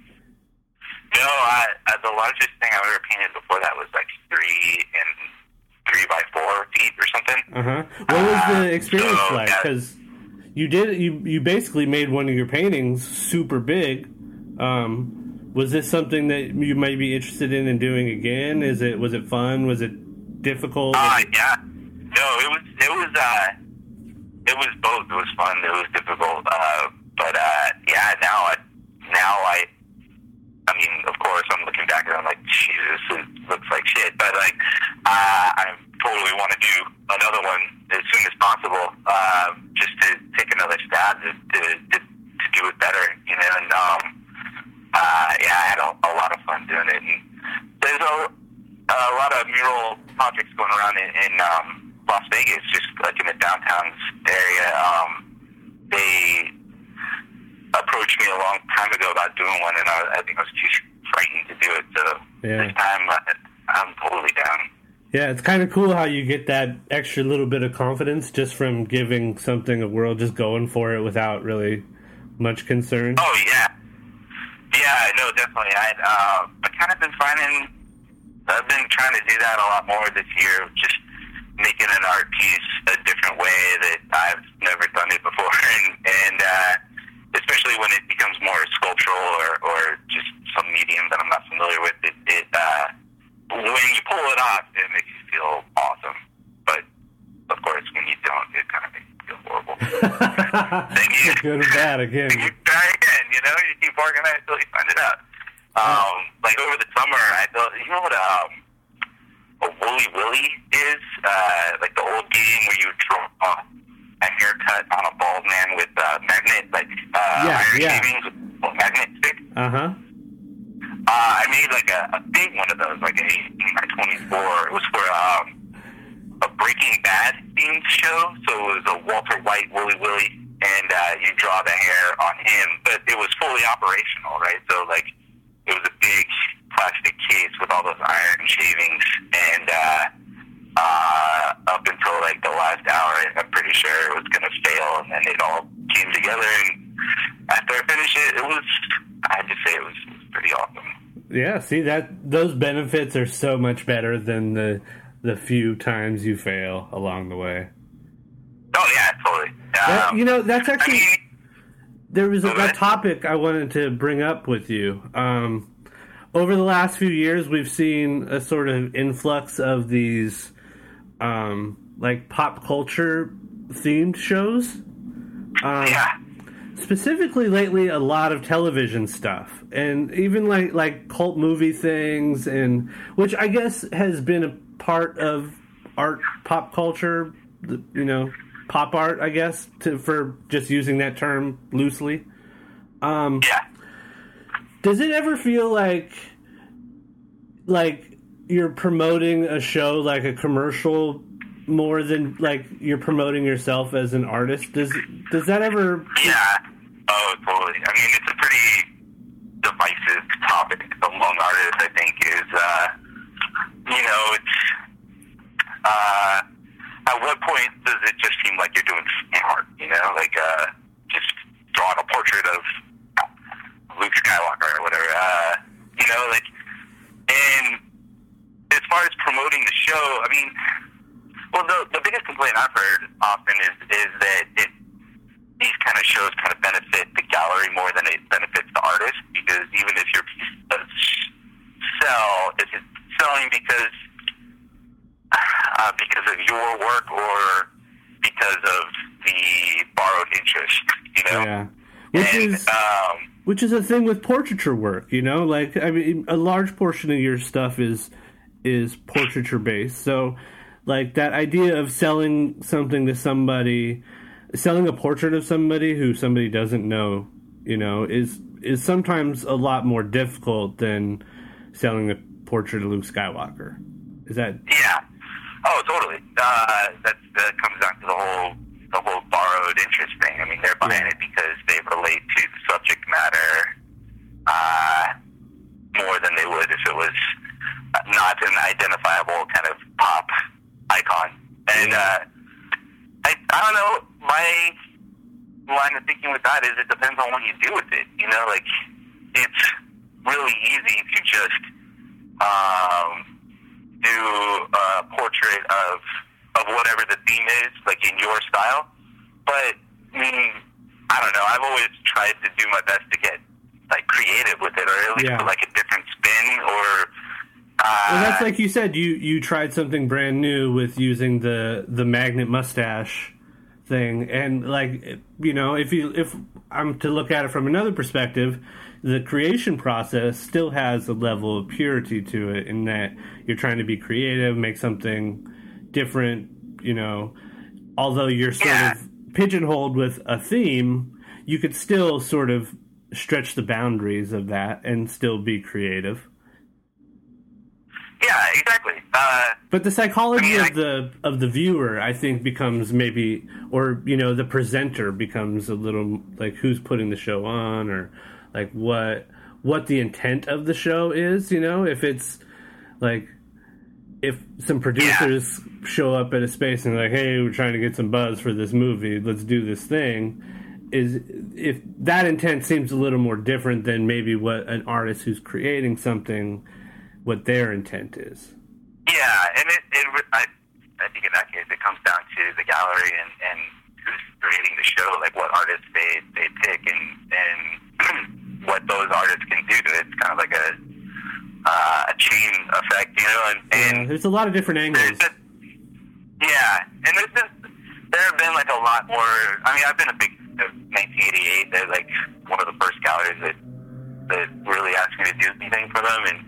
No, I, uh, the largest thing I've ever painted before that was like three and three by four feet or something. Uh huh. What was Uh, the experience so, like? yeah. Because you did you you basically made one of your paintings super big. Um, was this something that you might be interested in and doing again? Is it was it fun? Was it difficult? Uh, yeah. No, it was it was uh it was both. It was fun. It was difficult. Uh, but uh, yeah, now I now I I mean, of course, I'm looking back and I'm like, Jesus, it looks like shit. But like, uh, I totally want to do another one as soon as possible, uh, just to take another stab to, to, to, to do it better, you know. And um, uh, yeah, I had a, a lot of fun doing it. And there's a, a lot of mural projects going around in, in um, Las Vegas, just like in the downtown area. Um, they approached me a long time ago about doing one, and I, I think I was too frightened to do it. So Yeah. this time, uh, I'm totally down. Yeah, it's kind of cool how you get that extra little bit of confidence just from giving something a whirl, just going for it without really much concern. Oh yeah, yeah, no, definitely. I uh, I kind of been finding I've been trying to do that a lot more this year, just making an art piece a different way that I've never done it before, and and uh, especially when it becomes more sculptural or or just some medium that I'm not familiar with. It, it uh, when you pull it off, it makes you feel awesome, but of course, when you don't, it kind of makes horrible. then you, Good or bad again. you try again, you know, you keep working on it until you find it out. Um, like over the summer, I built, you know what um, a Wooly Willy is? Uh, like the old game where you draw a haircut on a bald man with uh, magnet, like uh, Yeah, iron yeah. shavings with a magnet stick. Uh huh. Uh, I made like a, a big one of those, like an 18 by 24. It was for um, a Breaking Bad themed show, so it was a Walter White Willy Willy, and uh, you draw the hair on him, but it was fully operational, right? So like it was a big plastic case with all those iron shavings, and uh, uh, up until like the last hour, I'm pretty sure it was gonna fail, and then it all came together. And after I finished it, it was I have to say it was, it was pretty awesome. Yeah, see that those benefits are so much better than the the few times you fail along the way. Oh yeah, totally. That- Um, you know, that's I actually mean, there was a, a topic I wanted to bring up with you. Um, over the last few years, we've seen a sort of influx of these um, like pop culture themed shows. Um, yeah, specifically lately a lot of television stuff and even like like cult movie things and which i guess has been a part of art pop culture the- you know pop art i guess to, for just using that term loosely um yeah. does it ever feel like like you're promoting a show like a commercial more than like you're promoting yourself as an artist does does that ever Yeah. Oh, totally. I mean, it's a pretty divisive topic among artists. I think is, uh, you know, it's uh, at what point does it just seem like you're doing art? You know, like uh, just drawing a portrait of Luke Skywalker or whatever. Uh, you know, like, and as far as promoting the show, I mean, well, the the biggest complaint I've heard often is is that it these kind of shows kind of benefit the gallery more than it benefits the artist because even if your piece does sell, is it selling because uh, because of your work or because of the borrowed interest? You know, yeah. Which and is um, which is a thing with portraiture work you know? Like i mean a large portion of your stuff is is portraiture based. So like that idea of selling something to somebody selling a portrait of somebody who somebody doesn't know you know is is sometimes a lot more difficult than selling a portrait of luke skywalker is that Yeah. Oh, totally. Uh, that that comes down to the whole the whole borrowed interest thing. I mean, they're buying Yeah. it because they relate to the subject matter uh, more than they would if it was not an identifiable kind of pop icon. And uh, I I don't know. My line of thinking with that is it depends on what you do with it. You know, like it's really easy to just um, do a portrait of of whatever the theme is, like in your style. But I mean, I don't know. I've always tried to do my best to get like creative with it, or at least Yeah. like a different spin, or uh, well that's like you said you you tried something brand new with using the the magnet mustache thing and like you know if you if i'm to look at it from another perspective the creation process still has a level of purity to it in that you're trying to be creative make something different you know although you're sort Yeah. of pigeonholed with a theme you could still sort of stretch the boundaries of that and still be creative yeah, exactly. Uh, But the psychology I mean, of the of the viewer, I think, becomes maybe, or you know, the presenter becomes a little like who's putting the show on, or like what what the intent of the show is. You know, if it's like if some producers show up at a space and like, hey, we're trying to get some buzz for this movie, let's do this thing. Is if that intent seems a little more different than maybe what an artist who's creating something, what their intent is. Yeah, and it, it I, I think in that case it comes down to the gallery and, and who's creating the show, like what artists they, they pick and and what those artists can do. To it. It's kind of like a uh, a chain effect, you know. And, and Yeah, there's a lot of different angles. a, yeah, and there's been there have been like a lot more. I mean, I've been a big uh, 1988. They're like one of the first galleries that that really asked me to do anything for them, and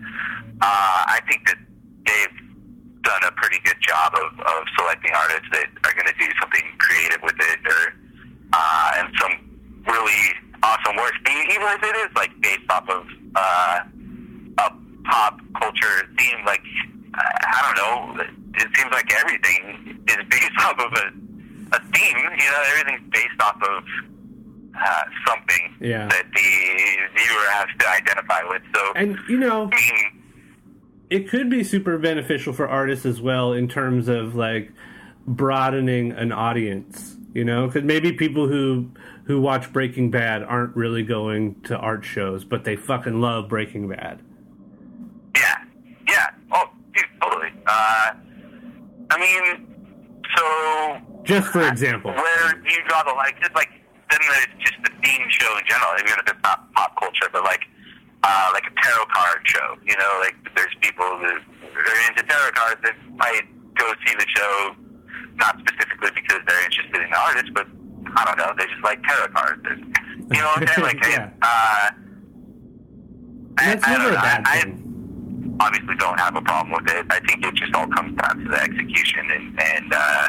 uh, I think that they've done a pretty good job of, of selecting artists that are going to do something creative with it, or uh, and some really awesome work, even if it is like based off of uh, a pop culture theme. Like I don't know, it seems like everything is based off of a a theme. You know, everything's based off of uh, something Yeah. that the viewer has to identify with. So, And you know, it could be super beneficial for artists as well in terms of like broadening an audience. You know, because maybe people who who watch Breaking Bad aren't really going to art shows, but they fucking love Breaking Bad. yeah, yeah. Oh, dude, totally. Uh, I mean, so Just for example. where do you draw the line? Just like then there's just the theme show in general, even if it's not pop culture, but like uh, like a tarot card show. You know, like there's people that are into tarot cards that might go see the show not specifically because they're interested in the artist, but I don't know, they just like tarot cards. You know what I'm saying? Like, Yeah. uh, I, I never don't know. I. I obviously don't have a problem with it. I think it just all comes down to the execution and, and uh,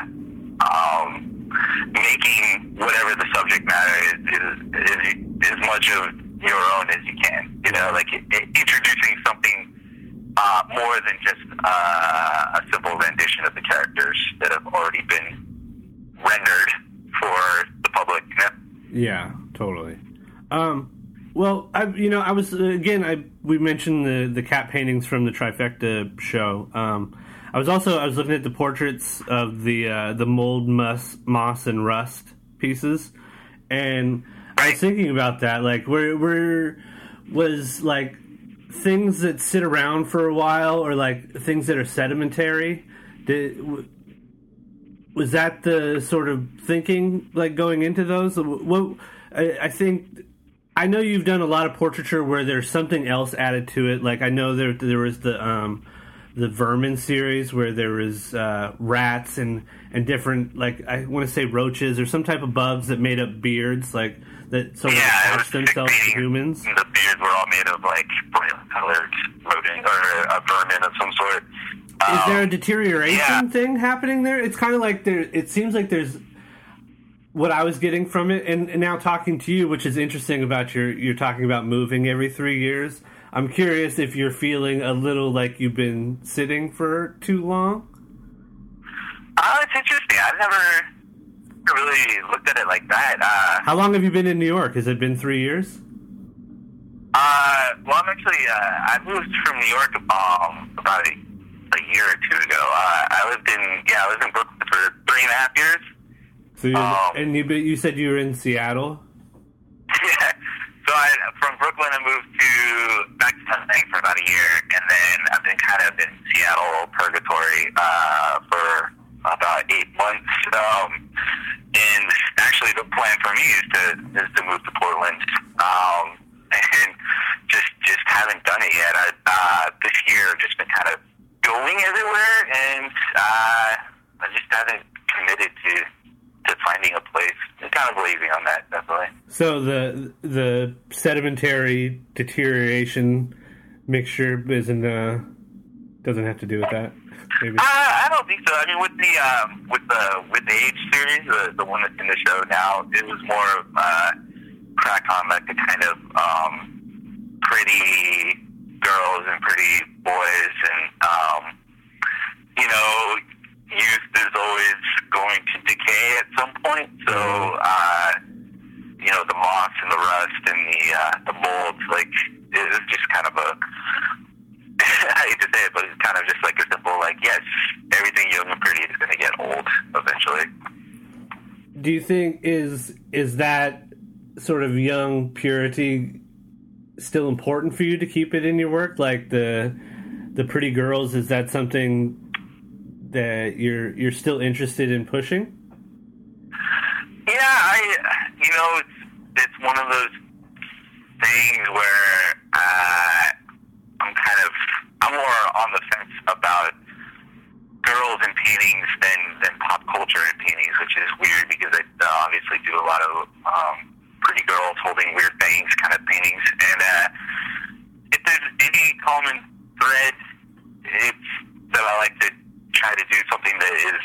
um, making whatever the subject matter is, is, is as much of your own as you can. You know, like it, it, introducing something uh, more than just uh, a simple rendition of the characters that have already been rendered for public. Yeah, totally. Um, well, I you know I was again I we mentioned the the cat paintings from the trifecta show. Um, I was also I was looking at the portraits of the uh, the mold, moss, moss, and rust pieces, and I was thinking about that. Like, where where was like things that sit around for a while, or like things that are sedimentary. Did, was that the sort of thinking like going into those? What I, I think I know you've done a lot of portraiture where there's something else added to it. Like I know there there was the um, the vermin series where there was uh, rats and and different like I want to say roaches or some type of bugs that made up beards like that sort of Yeah, attached themselves to humans. The beards were all made of like brightly colored rodent or a vermin of some sort. Is Um, there a deterioration yeah. thing happening there? It's kind of like there. It seems like there's what I was getting from it, and, and now talking to you, which is interesting about your. You're talking about moving every three years. I'm curious if you're feeling a little like you've been sitting for too long. Uh, it's interesting. I've never really looked at it like that. Uh, How long have you been in New York? Has it been three years? uh, well, I'm actually, uh, I moved from New York um, about a, year or two ago. Uh, I lived in, yeah, I lived in Brooklyn for three and a half years. So you Um, and you you said you were in Seattle. Yeah. So I, from Brooklyn, I moved to back to LA for about a year, and then I've been kind of in Seattle purgatory uh, for about eight months. Um, and actually, the plan for me is to is to move to Portland, um, and just just haven't done it yet. I, uh, this year, I've just been kind of going everywhere, and uh, I just haven't committed to to finding a place. I'm kind of lazy on that, definitely. So the the sedimentary deterioration mixture isn't uh, doesn't have to do with that. Maybe. Uh, I don't think so. I mean, with the um, with the with the age series, the the one that's in the show now, it was more of uh, crack on like the kind of um, pretty girls and pretty boys, and um, you know, youth is always going to decay at some point. So, uh, you know, the moss and the rust and the uh, the molds, like, it's just kind of a I hate to say it, but it's kind of just like a simple, like, yes, everything young and pretty is going to get old eventually. Do you think is is that sort of young purity still important for you to keep it in your work? Like the the pretty girls, is that something that you're you're still interested in pushing? Yeah, I you know it's it's one of those things where uh, I'm kind of I'm more on the fence about girls in paintings than than pop culture in paintings, which is weird because I obviously do a lot of um, pretty girls holding weird things kind of paintings, and uh, if there's any common thread, it's that I like to try to do something that is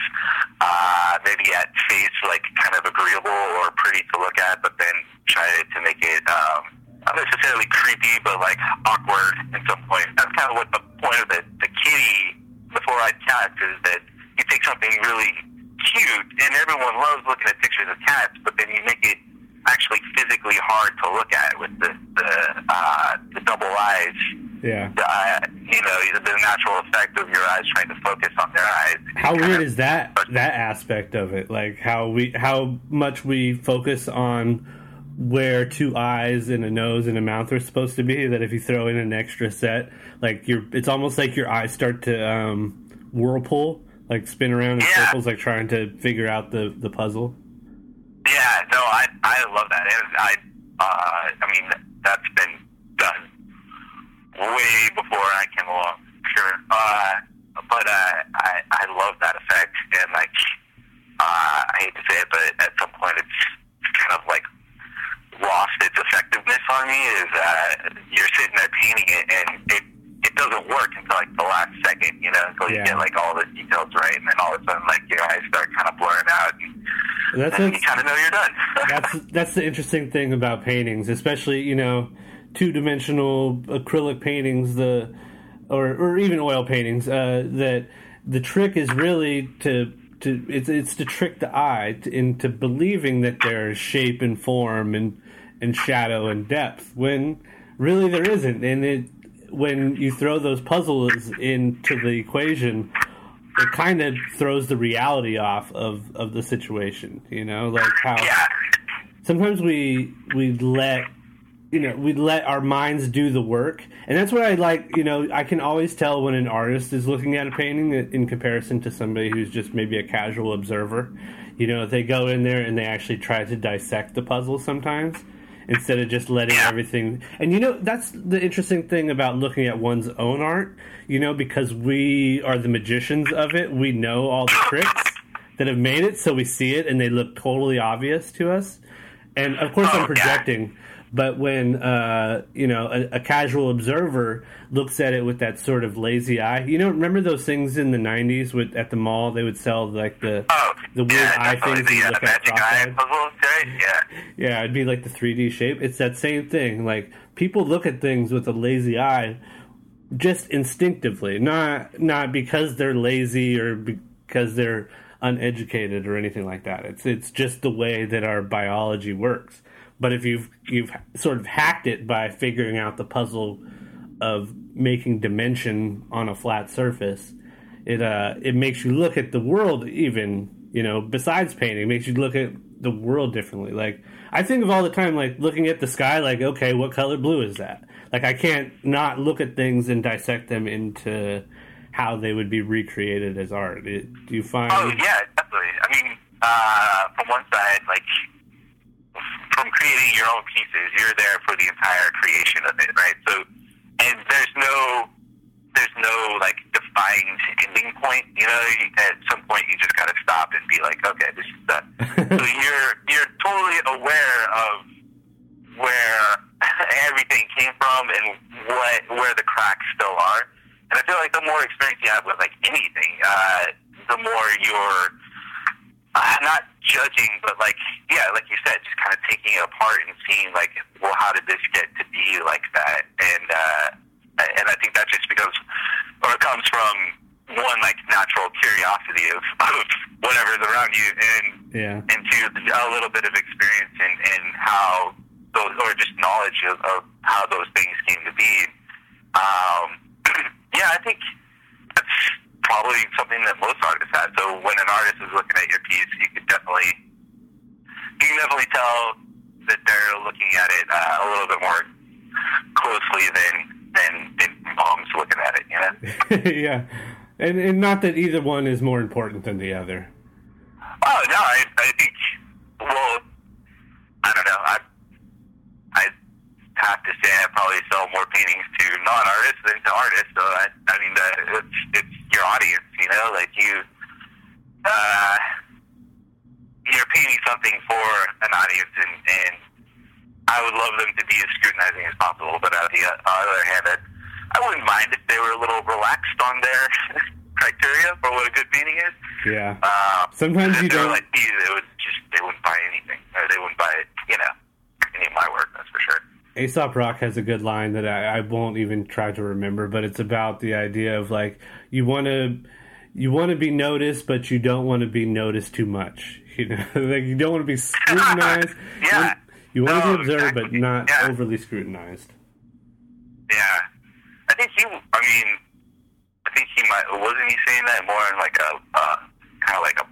uh, maybe at face like kind of agreeable or pretty to look at, but then try to make it um, not necessarily creepy, but like awkward at some point. That's kind of what the point of the, the kitty before I cats is that you take something really cute, and everyone loves looking at pictures of cats, but then you make it actually physically hard to look at with the the, uh, the double eyes. Yeah. Uh, you know, the natural effect of your eyes trying to focus on their eyes. How weird is that that aspect of it? Like how we how much we focus on where two eyes and a nose and a mouth are supposed to be that if you throw in an extra set, like your it's almost like your eyes start to um, whirlpool, like spin around in Yeah. circles, like trying to figure out the the puzzle. Yeah, no, I I love that, and I uh, I mean that's been done way before I came along, sure. Uh, but uh, I I love that effect, and like uh, I hate to say it, but at some point it's kind of like lost its effectiveness on me. Is uh, you're sitting there painting it, and it it doesn't work until like the last second, you know, until you get like all the details right, and then all of a sudden like your eyes start kind of blurring out. And, that's you kind of know you're done. that's that's the interesting thing about paintings, especially you know two dimensional acrylic paintings, the or or even oil paintings. Uh, that the trick is really to to it's it's to trick the eye to, into believing that there's shape and form and and shadow and depth when really there isn't. And it when you throw those puzzles into the equation, it kind of throws the reality off of of the situation. You know, like how yeah. sometimes we we let you know we let our minds do the work and that's what i like you know i can always tell when an artist is looking at a painting in comparison to somebody who's just maybe a casual observer you know if they go in there and they actually try to dissect the puzzle sometimes instead of just letting everything and you know that's the interesting thing about looking at one's own art you know because we are the magicians of it. We know all the tricks that have made it so we see it and they look totally obvious to us. And of course Oh, I'm yeah. But when uh, you know a, a casual observer looks at it with that sort of lazy eye, you know, remember those things in the '90s with at the mall they would sell like the Oh, the weird yeah, eye things The, you uh, look the at magic eye cross-eyed. puzzles, right? Yeah. Yeah, it'd be like the 3D shape. It's that same thing. Like people look at things with a lazy eye, just instinctively, not not because they're lazy or because they're uneducated or anything like that. It's it's just the way that our biology works. But if you've you've sort of hacked it by figuring out the puzzle of making dimension on a flat surface, it uh it makes you look at the world even you know besides painting it makes you look at the world differently. Like i think of all the time like looking at the sky like okay what color blue is that? Like i can't not look at things and dissect them into how they would be recreated as art. It, do you find Oh yeah, definitely. I mean, uh, from one side, like from creating your own pieces, you're there for the entire creation of it, right? So, and there's no, there's no like defined ending point. You know, you, at some point you just got to stop and be like, okay, this is done. so you're you're totally aware of where everything came from and what where the cracks still are. And I feel like the more experience you have with like anything, uh, the more you're uh, not judging, but like yeah, like you said, just kind of taking it apart and seeing like, well, how did this get to be like that? And uh, and I think that just becomes or it comes from one like natural curiosity of, of whatever's around you, and yeah and two a little bit of experience in, in how those or much of, of how those things came to be. Um, yeah, I think that's probably something that most artists have. So when an artist is looking at your piece, you can definitely you can definitely tell that they're looking at it uh, a little bit more closely than than, than moms looking at it. You know? yeah, and not that either one is more important than the other. Oh no, I, I think. Well, I don't know. I I have to say I probably sell more paintings to non-artists than to artists. So I, I mean, the, it's it's your audience, you know. Like you, uh, you're painting something for an audience, and, and I would love them to be as scrutinizing as possible. But on the, on the other hand, I, I wouldn't mind if they were a little relaxed on their criteria for what a good painting is. Yeah. Um, Sometimes you don't- Like me, they would just they wouldn't buy anything, or they wouldn't buy you know any of my work. That's for sure. Aesop Rock has a good line that I, I won't even try to remember, but it's about the idea of like you want to you want to be noticed, but you don't want to be noticed too much. You know, like you don't want to be scrutinized. Yeah. You want to be observed, but not Yeah. overly scrutinized. Yeah, I think he. I mean, I think he might. Wasn't he saying that more in like a uh, kind of like a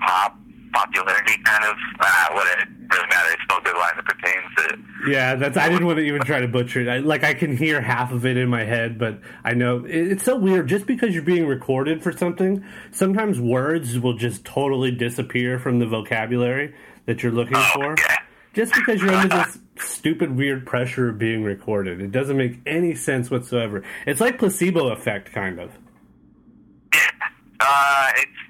pop popularity kind of? Ah, what it really matters. It's still good line that pertains to. Yeah, that's. I didn't want to even try to butcher it. I, like I can hear half of it in my head, but I know it, it's so weird. Just because you're being recorded for something, sometimes words will just totally disappear from the vocabulary that you're looking for. Yeah. Just because you're under this stupid, weird pressure of being recorded, it doesn't make any sense whatsoever. It's like placebo effect, kind of. Uh, it's it's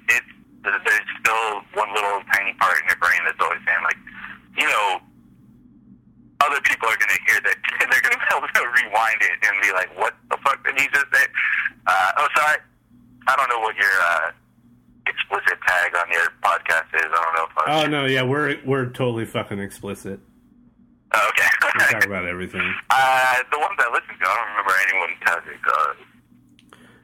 there's still one little tiny part in your brain that's always saying like, you know, other people are going to hear that and they're going to be able to rewind it and be like, what the fuck did he just say? Uh, oh, sorry, I don't know what your uh, explicit tag on your podcast is. I don't know if I Oh no, yeah, we're we're totally fucking explicit. Oh, okay. We talk about everything. uh, the ones I listen to, I don't remember anyone tagging. Uh,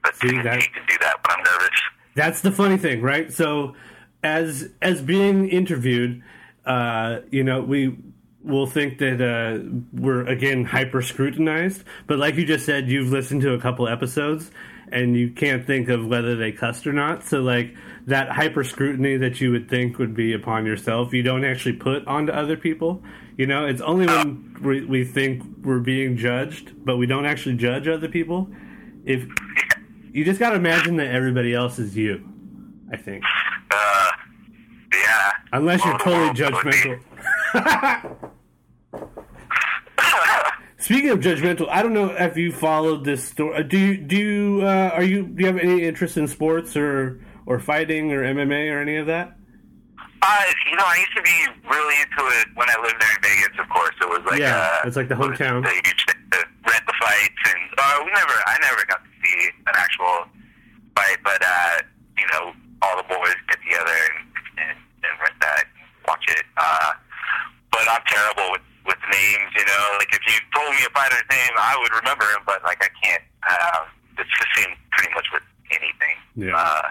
but See, I that- hate to do that, but I'm nervous. That's the funny thing, right? So, as as being interviewed, uh, you know, we will think that uh, we're again hyper scrutinized. But like you just said, you've listened to a couple episodes, and you can't think of whether they cussed or not. So, like that hyper scrutiny that you would think would be upon yourself, you don't actually put onto other people. You know, it's only when we, we think we're being judged, but we don't actually judge other people. If you just got to imagine that everybody else is you. I think, Uh, yeah. unless you're totally world would be- judgmental. Speaking of judgmental, I don't know if you followed this story. Do you do you uh, are you do you have any interest in sports or or fighting or MMA or any of that? Uh, you know, I used to be really into it when I lived there in Vegas. Of course, it was like Yeah, uh, it's like the hometown. The to rent the fights, and uh, we never, I never got to see an actual fight, but uh, you know, all the boys get together and and, and rent that, and watch it. Uh, but I'm terrible with with names. You know, like if you told me a fighter's name, I would remember him, but like I can't. Uh, it's the same pretty much with anything. Yeah. Uh,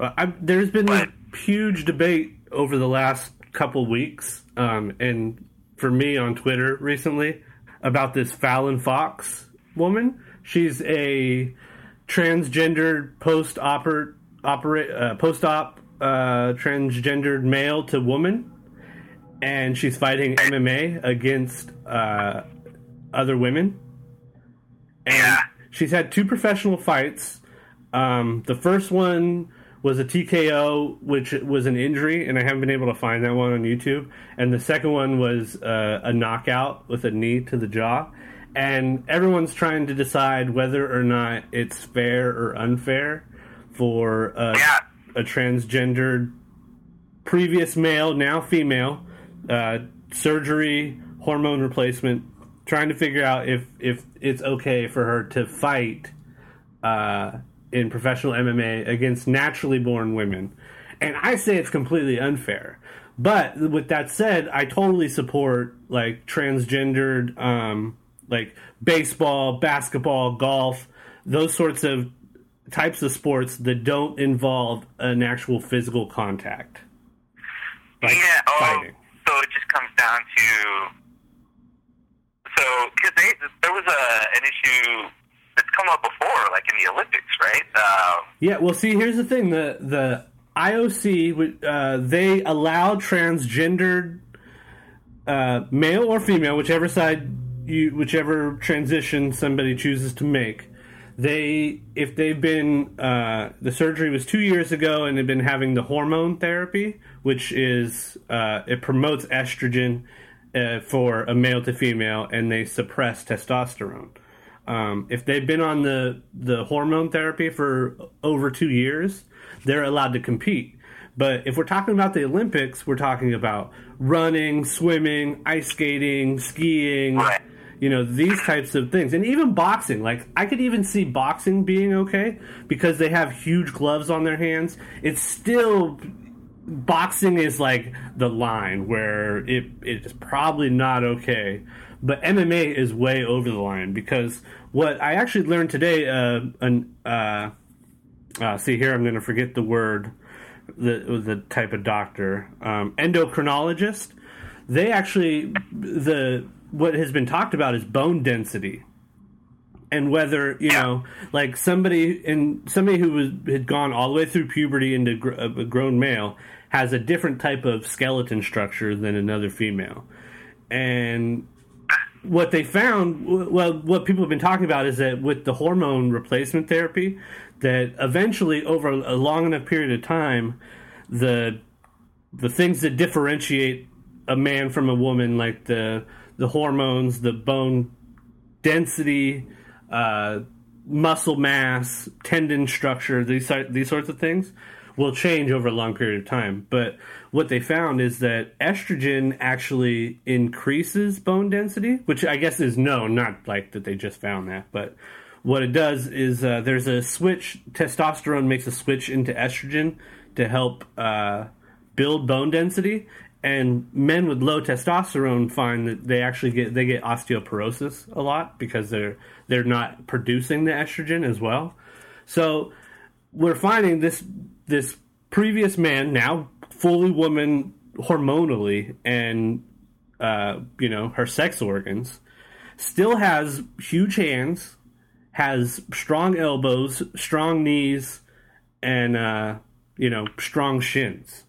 Uh, I, there's been a But- huge debate over the last couple weeks, um, and for me on Twitter recently about this Fallon Fox woman. She's a transgendered post oper operate uh, post op uh, transgendered male to woman, and she's fighting MMA against uh, other women. And Yeah. she's had two professional fights. Um, the first one was a TKO, which was an injury, and I haven't been able to find that one on YouTube. And the second one was uh, a knockout with a knee to the jaw. And everyone's trying to decide whether or not it's fair or unfair for a, Yeah. a transgendered previous male, now female, uh, surgery, hormone replacement, trying to figure out if, if it's okay for her to fight uh, in professional MMA against naturally born women. And I say it's completely unfair. But with that said, I totally support like transgendered, um, like baseball, basketball, golf, those sorts of types of sports that don't involve an actual physical contact. Like yeah, oh, fighting. so it just comes down to so because there was a an issue come up before, like in the Olympics, right? Um, Yeah, well, see, here's the thing: the the IOC uh, they allow transgendered uh, male or female, whichever side you, whichever transition somebody chooses to make. They, if they've been, uh, the surgery was two years ago, and they've been having the hormone therapy, which is uh, it promotes estrogen uh, for a male to female, and they suppress testosterone. Um, if they've been on the the hormone therapy for over two years, they're allowed to compete. But if we're talking about the Olympics, we're talking about running, swimming, ice skating, skiing, you know, these types of things. And even boxing. Like, I could even see boxing being okay because they have huge gloves on their hands. It's still. Boxing is like the line where it it is probably not okay, but MMA is way over the line because what I actually learned today, uh, an, uh, uh, see here, I'm going to forget the word, the the type of doctor, um, endocrinologist. They actually the what has been talked about is bone density, and whether you Yeah. know, like somebody in somebody who was had gone all the way through puberty into gr- a grown male has a different type of skeleton structure than another female, and what they found, well, what people have been talking about is that with the hormone replacement therapy, that eventually over a long enough period of time, the the things that differentiate a man from a woman, like the the hormones, the bone density, uh, muscle mass, tendon structure, these these sorts of things will change over a long period of time. But what they found is that estrogen actually increases bone density, which I guess is known, not like that they just found that, but what it does is uh, there's a switch. Testosterone makes a switch into estrogen to help uh, build bone density, and men with low testosterone find that they actually get they get osteoporosis a lot because they're they're not producing the estrogen as well. So we're finding this this previous man now fully woman hormonally and uh, you know her sex organs still has huge hands has strong elbows strong knees and uh, you know strong shins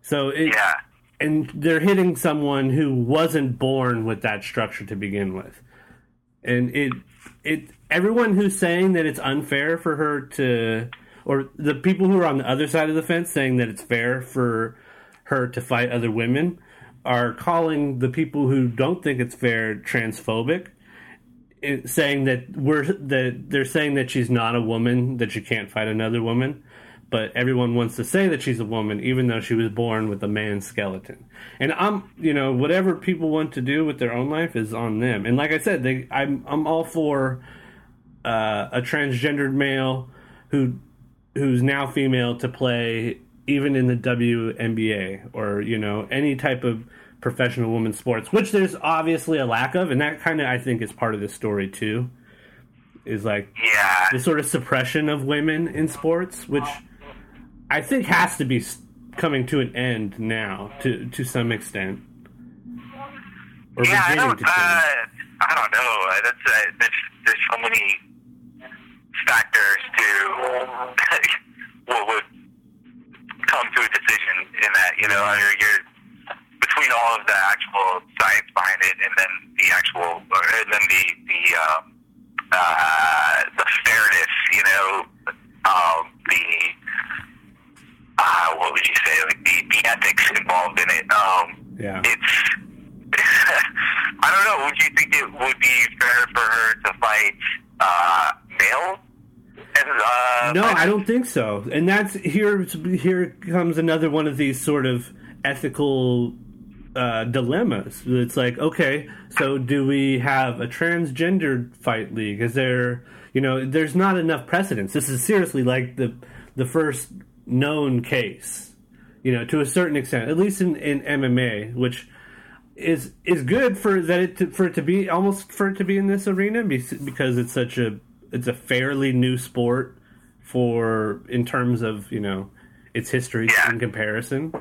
so it, yeah. and they're hitting someone who wasn't born with that structure to begin with and it it everyone who's saying that it's unfair for her to or the people who are on the other side of the fence saying that it's fair for her to fight other women are calling the people who don't think it's fair transphobic saying that we're that they're saying that she's not a woman that she can't fight another woman. But everyone wants to say that she's a woman even though she was born with a man's skeleton. And i'm you know whatever people want to do with their own life is on them. And like i said they i'm i'm all for uh, a transgendered male who who's now female to play even in the WNBA or you know any type of professional women's sports, which there's obviously a lack of, and that kind of I think is part of the story too. Is like Yeah. the sort of suppression of women in sports, which I think has to be coming to an end now to to some extent. Or Yeah, I beginning don't. to. Uh, I don't know. That's uh, there's, there's so many factors to what would come to a decision in that. You know, you're, you're between all of the actual science behind it, and then the actual, or, and then the the um, uh, the fairness. You know, um, the uh, what would you say? Like the, the ethics involved in it. Um, yeah. it's I don't know. Would you think it would be fair for her to fight uh, uh, No, I don't think so. And that's here. Here comes another one of these sort of ethical uh, dilemmas. It's like, okay, so do we have a transgender fight league? Is there, you know, there's not enough precedence. This is seriously like the the first known case, you know, to a certain extent, at least in, in MMA, which is is good for that it to, for it to be almost for it to be in this arena because it's such a it's a fairly new sport for in terms of you know its history Yeah. in comparison.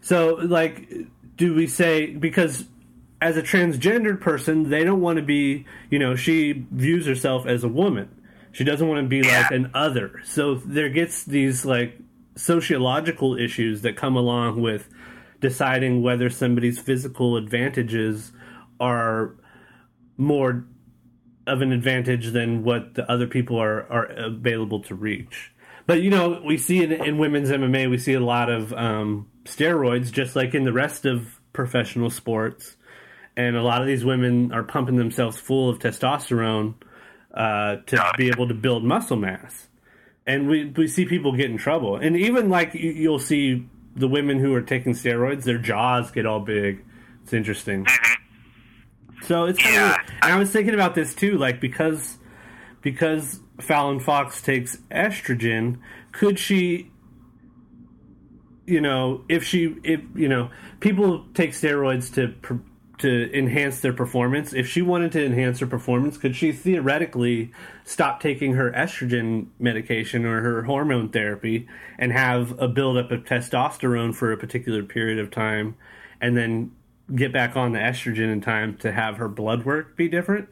So like, do we say because as a transgendered person, they don't want to be, you know, she views herself as a woman. She doesn't want to be Yeah. like an other. So there gets these like sociological issues that come along with deciding whether somebody's physical advantages are more of an advantage than what the other people are are available to reach. But you know, we see in, in women's MMA, we see a lot of um, steroids, just like in the rest of professional sports. And a lot of these women are pumping themselves full of testosterone uh, to be able to build muscle mass. And we we see people get in trouble, and even like you, you'll see the women who are taking steroids, their jaws get all big. It's interesting. So it's kind Yeah. of, and I was thinking about this too, like because because Fallon Fox takes estrogen, could she, you know, if she, if you know, people take steroids to to enhance their performance. If she wanted to enhance her performance, could she theoretically stop taking her estrogen medication or her hormone therapy and have a buildup of testosterone for a particular period of time, and then get back on the estrogen in time to have her blood work be different?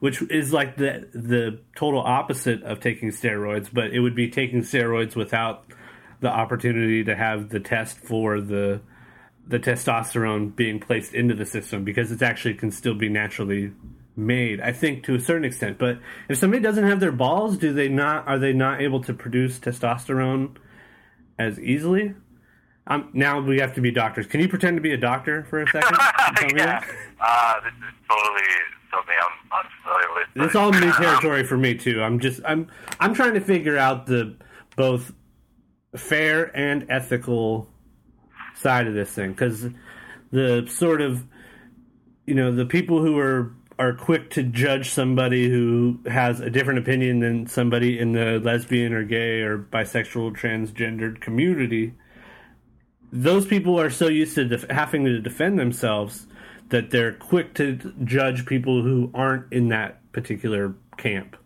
which is like the the total opposite of taking steroids, but it would be taking steroids without the opportunity to have the test for the the testosterone being placed into the system because it actually can still be naturally made. I think to a certain extent, but if somebody doesn't have their balls, do they not? Are they not able to produce testosterone as easily? Um, now we have to be doctors. Can you pretend to be a doctor for a second? Yeah. Uh, this is totally something I'm unfamiliar with. It's all new um, territory for me too. I'm just I'm I'm trying to figure out the both fair and ethical side of this thing because the sort of you know the people who are are quick to judge somebody who has a different opinion than somebody in the lesbian or gay or bisexual transgendered community those people are so used to def- having to defend themselves that they're quick to judge people who aren't in that particular camp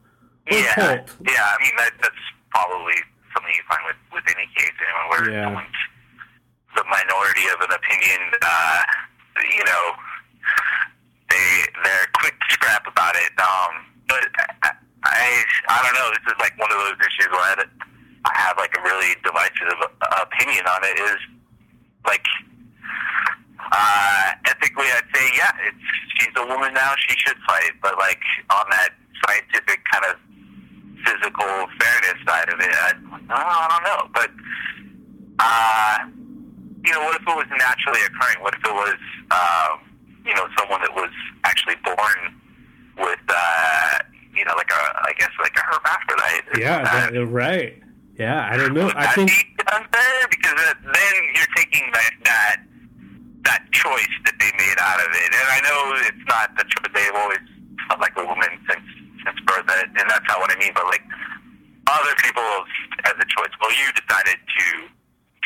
or Yeah, cult. yeah. I mean, that, that's probably something you find with, with any case, anyone where Yeah. someone's the minority of an opinion. Uh, you know, they they're quick to scrap about it. Um, but I, I I don't know. This is like one of those issues where I, I have like a really divisive opinion on it. Is like uh, ethically, I'd say yeah, it's she's a woman now. She should fight, but like on that scientific kind of physical fairness side of it, I, I don't know. But uh, you know, what if it was naturally occurring? What if it was um, you know someone that was actually born with uh, you know like a I guess like a hermaphrodite? Yeah, that, right. Yeah, I don't know. I think unfair? Because then you're taking that, that that choice that they made out of it. And I know it's not the choice. They've always felt like a woman since since birth, and that's not what I mean. But like other people as a choice. Well, you decided to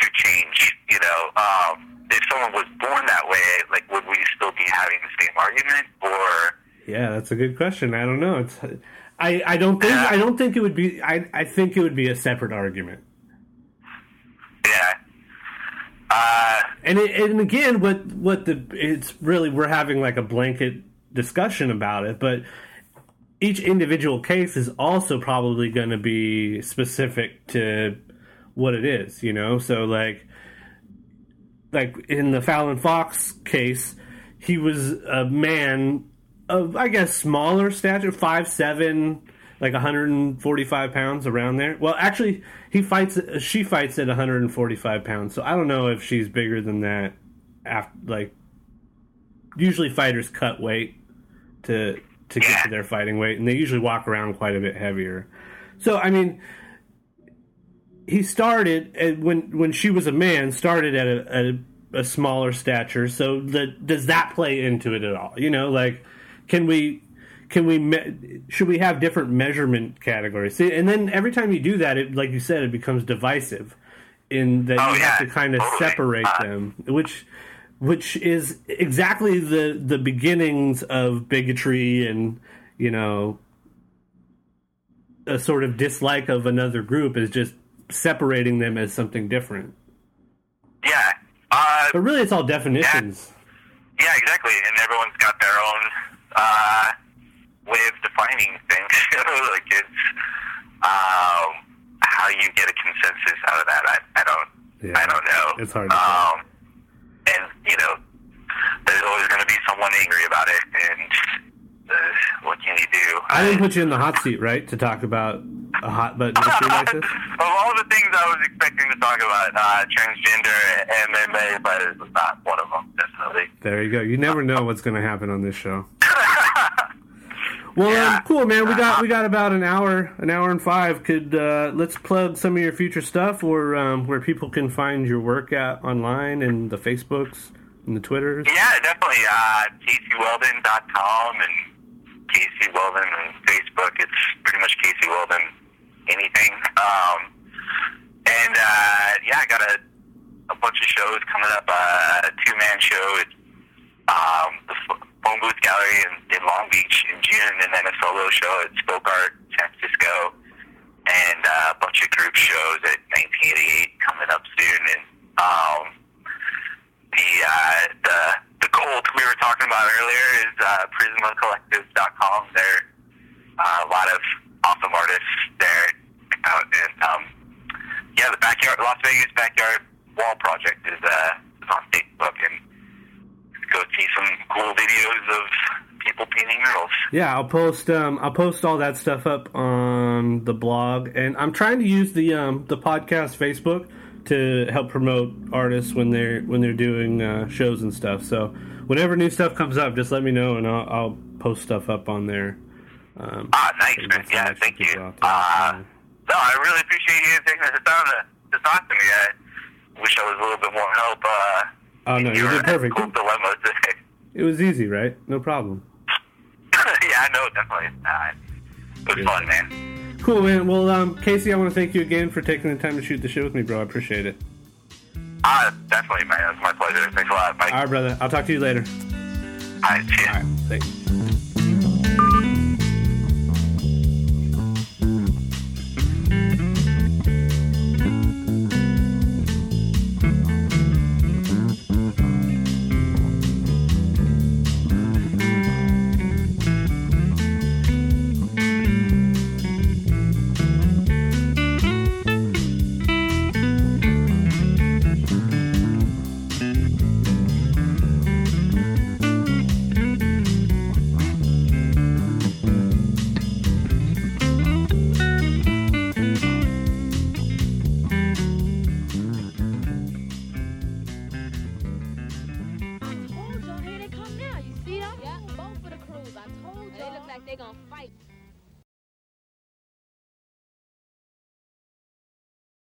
to change. You know, um, if someone was born that way, like would we still be having the same argument? Or yeah, that's a good question. I don't know. It's I, I don't think I don't think it would be I, I think it would be a separate argument. yeah. Uh, And it, and again, what what the it's really we're having like a blanket discussion about it, but each individual case is also probably going to be specific to what it is, you know. So like like in the Fallon Fox case, he was a man of I guess smaller stature, five seven, like 145 pounds around there. Well, actually, he fights. She fights at 145 pounds, so I don't know if she's bigger than that. After like, usually fighters cut weight to to get to their fighting weight, and they usually walk around quite a bit heavier. So I mean, he started at, when when she was a man. Started at a, a, a smaller stature. So the, does that play into it at all? You know, like can we can we me- should we have different measurement categories? See, and then every time you do that, it like you said, it becomes divisive. In that Oh, you have to kind of totally. separate Uh, them, which which is exactly the the beginnings of bigotry and you know a sort of dislike of another group is just separating them as something different. yeah. Uh, But really, it's all definitions. Yeah, exactly. And everyone's got their own uh, way of defining things. like it's um, how you get a consensus out of that. I, I don't. Yeah. I don't know. It's hard to Um, and you know, there's always going to be someone angry about it, and uh, what can you do? I didn't put you in the hot seat, right, to talk about a hot button issue like this? of all the things I was expecting to talk about, uh, transgender MMA fighters was not one of them. Definitely. There you go. You never know what's going to happen on this show. Well, Yeah. um, cool, man. We got we got about an hour, an hour and five. Could uh, let's plug some of your future stuff, or um, where people can find your work at online and the Facebooks and the Twitters. Yeah, definitely. Uh, CaseyWeldon.com and Casey Weldon on Facebook. It's pretty much Casey Weldon anything. Um, and uh, yeah, I got a, a bunch of shows coming up. Uh, a two man show at um, the Phone Booth Gallery in, in Long Beach in June, and then a solo show at Spoke Art San Francisco, and uh, a bunch of group shows at 1988 coming up soon. And um, the uh, the the cult we were talking about earlier is uh, PrismaCollective.com. There uh, a lot of awesome artists there out and um, yeah, the backyard Las Vegas backyard wall project is uh, is on Facebook and go see some cool videos of people painting murals. Yeah, I'll post um, I'll post all that stuff up on the blog, and I'm trying to use the um, the podcast Facebook to help promote artists when they're when they're doing uh, shows and stuff. So whenever new stuff comes up, just let me know, and I'll, I'll post stuff up on there. Um, Ah, nice, man. Yeah, thank you. out. Uh, no, I really appreciate you taking the time to, to talk to me. I wish I was a little bit more help. Uh, oh no, you did perfect. ethical dilemma today. It was easy, right? No problem. yeah, I know, definitely. Uh, it was Yeah. fun, man. Cool, man. Well, um, Casey, I want to thank you again for taking the time to shoot the show with me, bro. I appreciate it. Uh, definitely, man. It was my pleasure. Thanks a lot, Mike. All right, brother. I'll talk to you later. All right, ya. All right, thanks.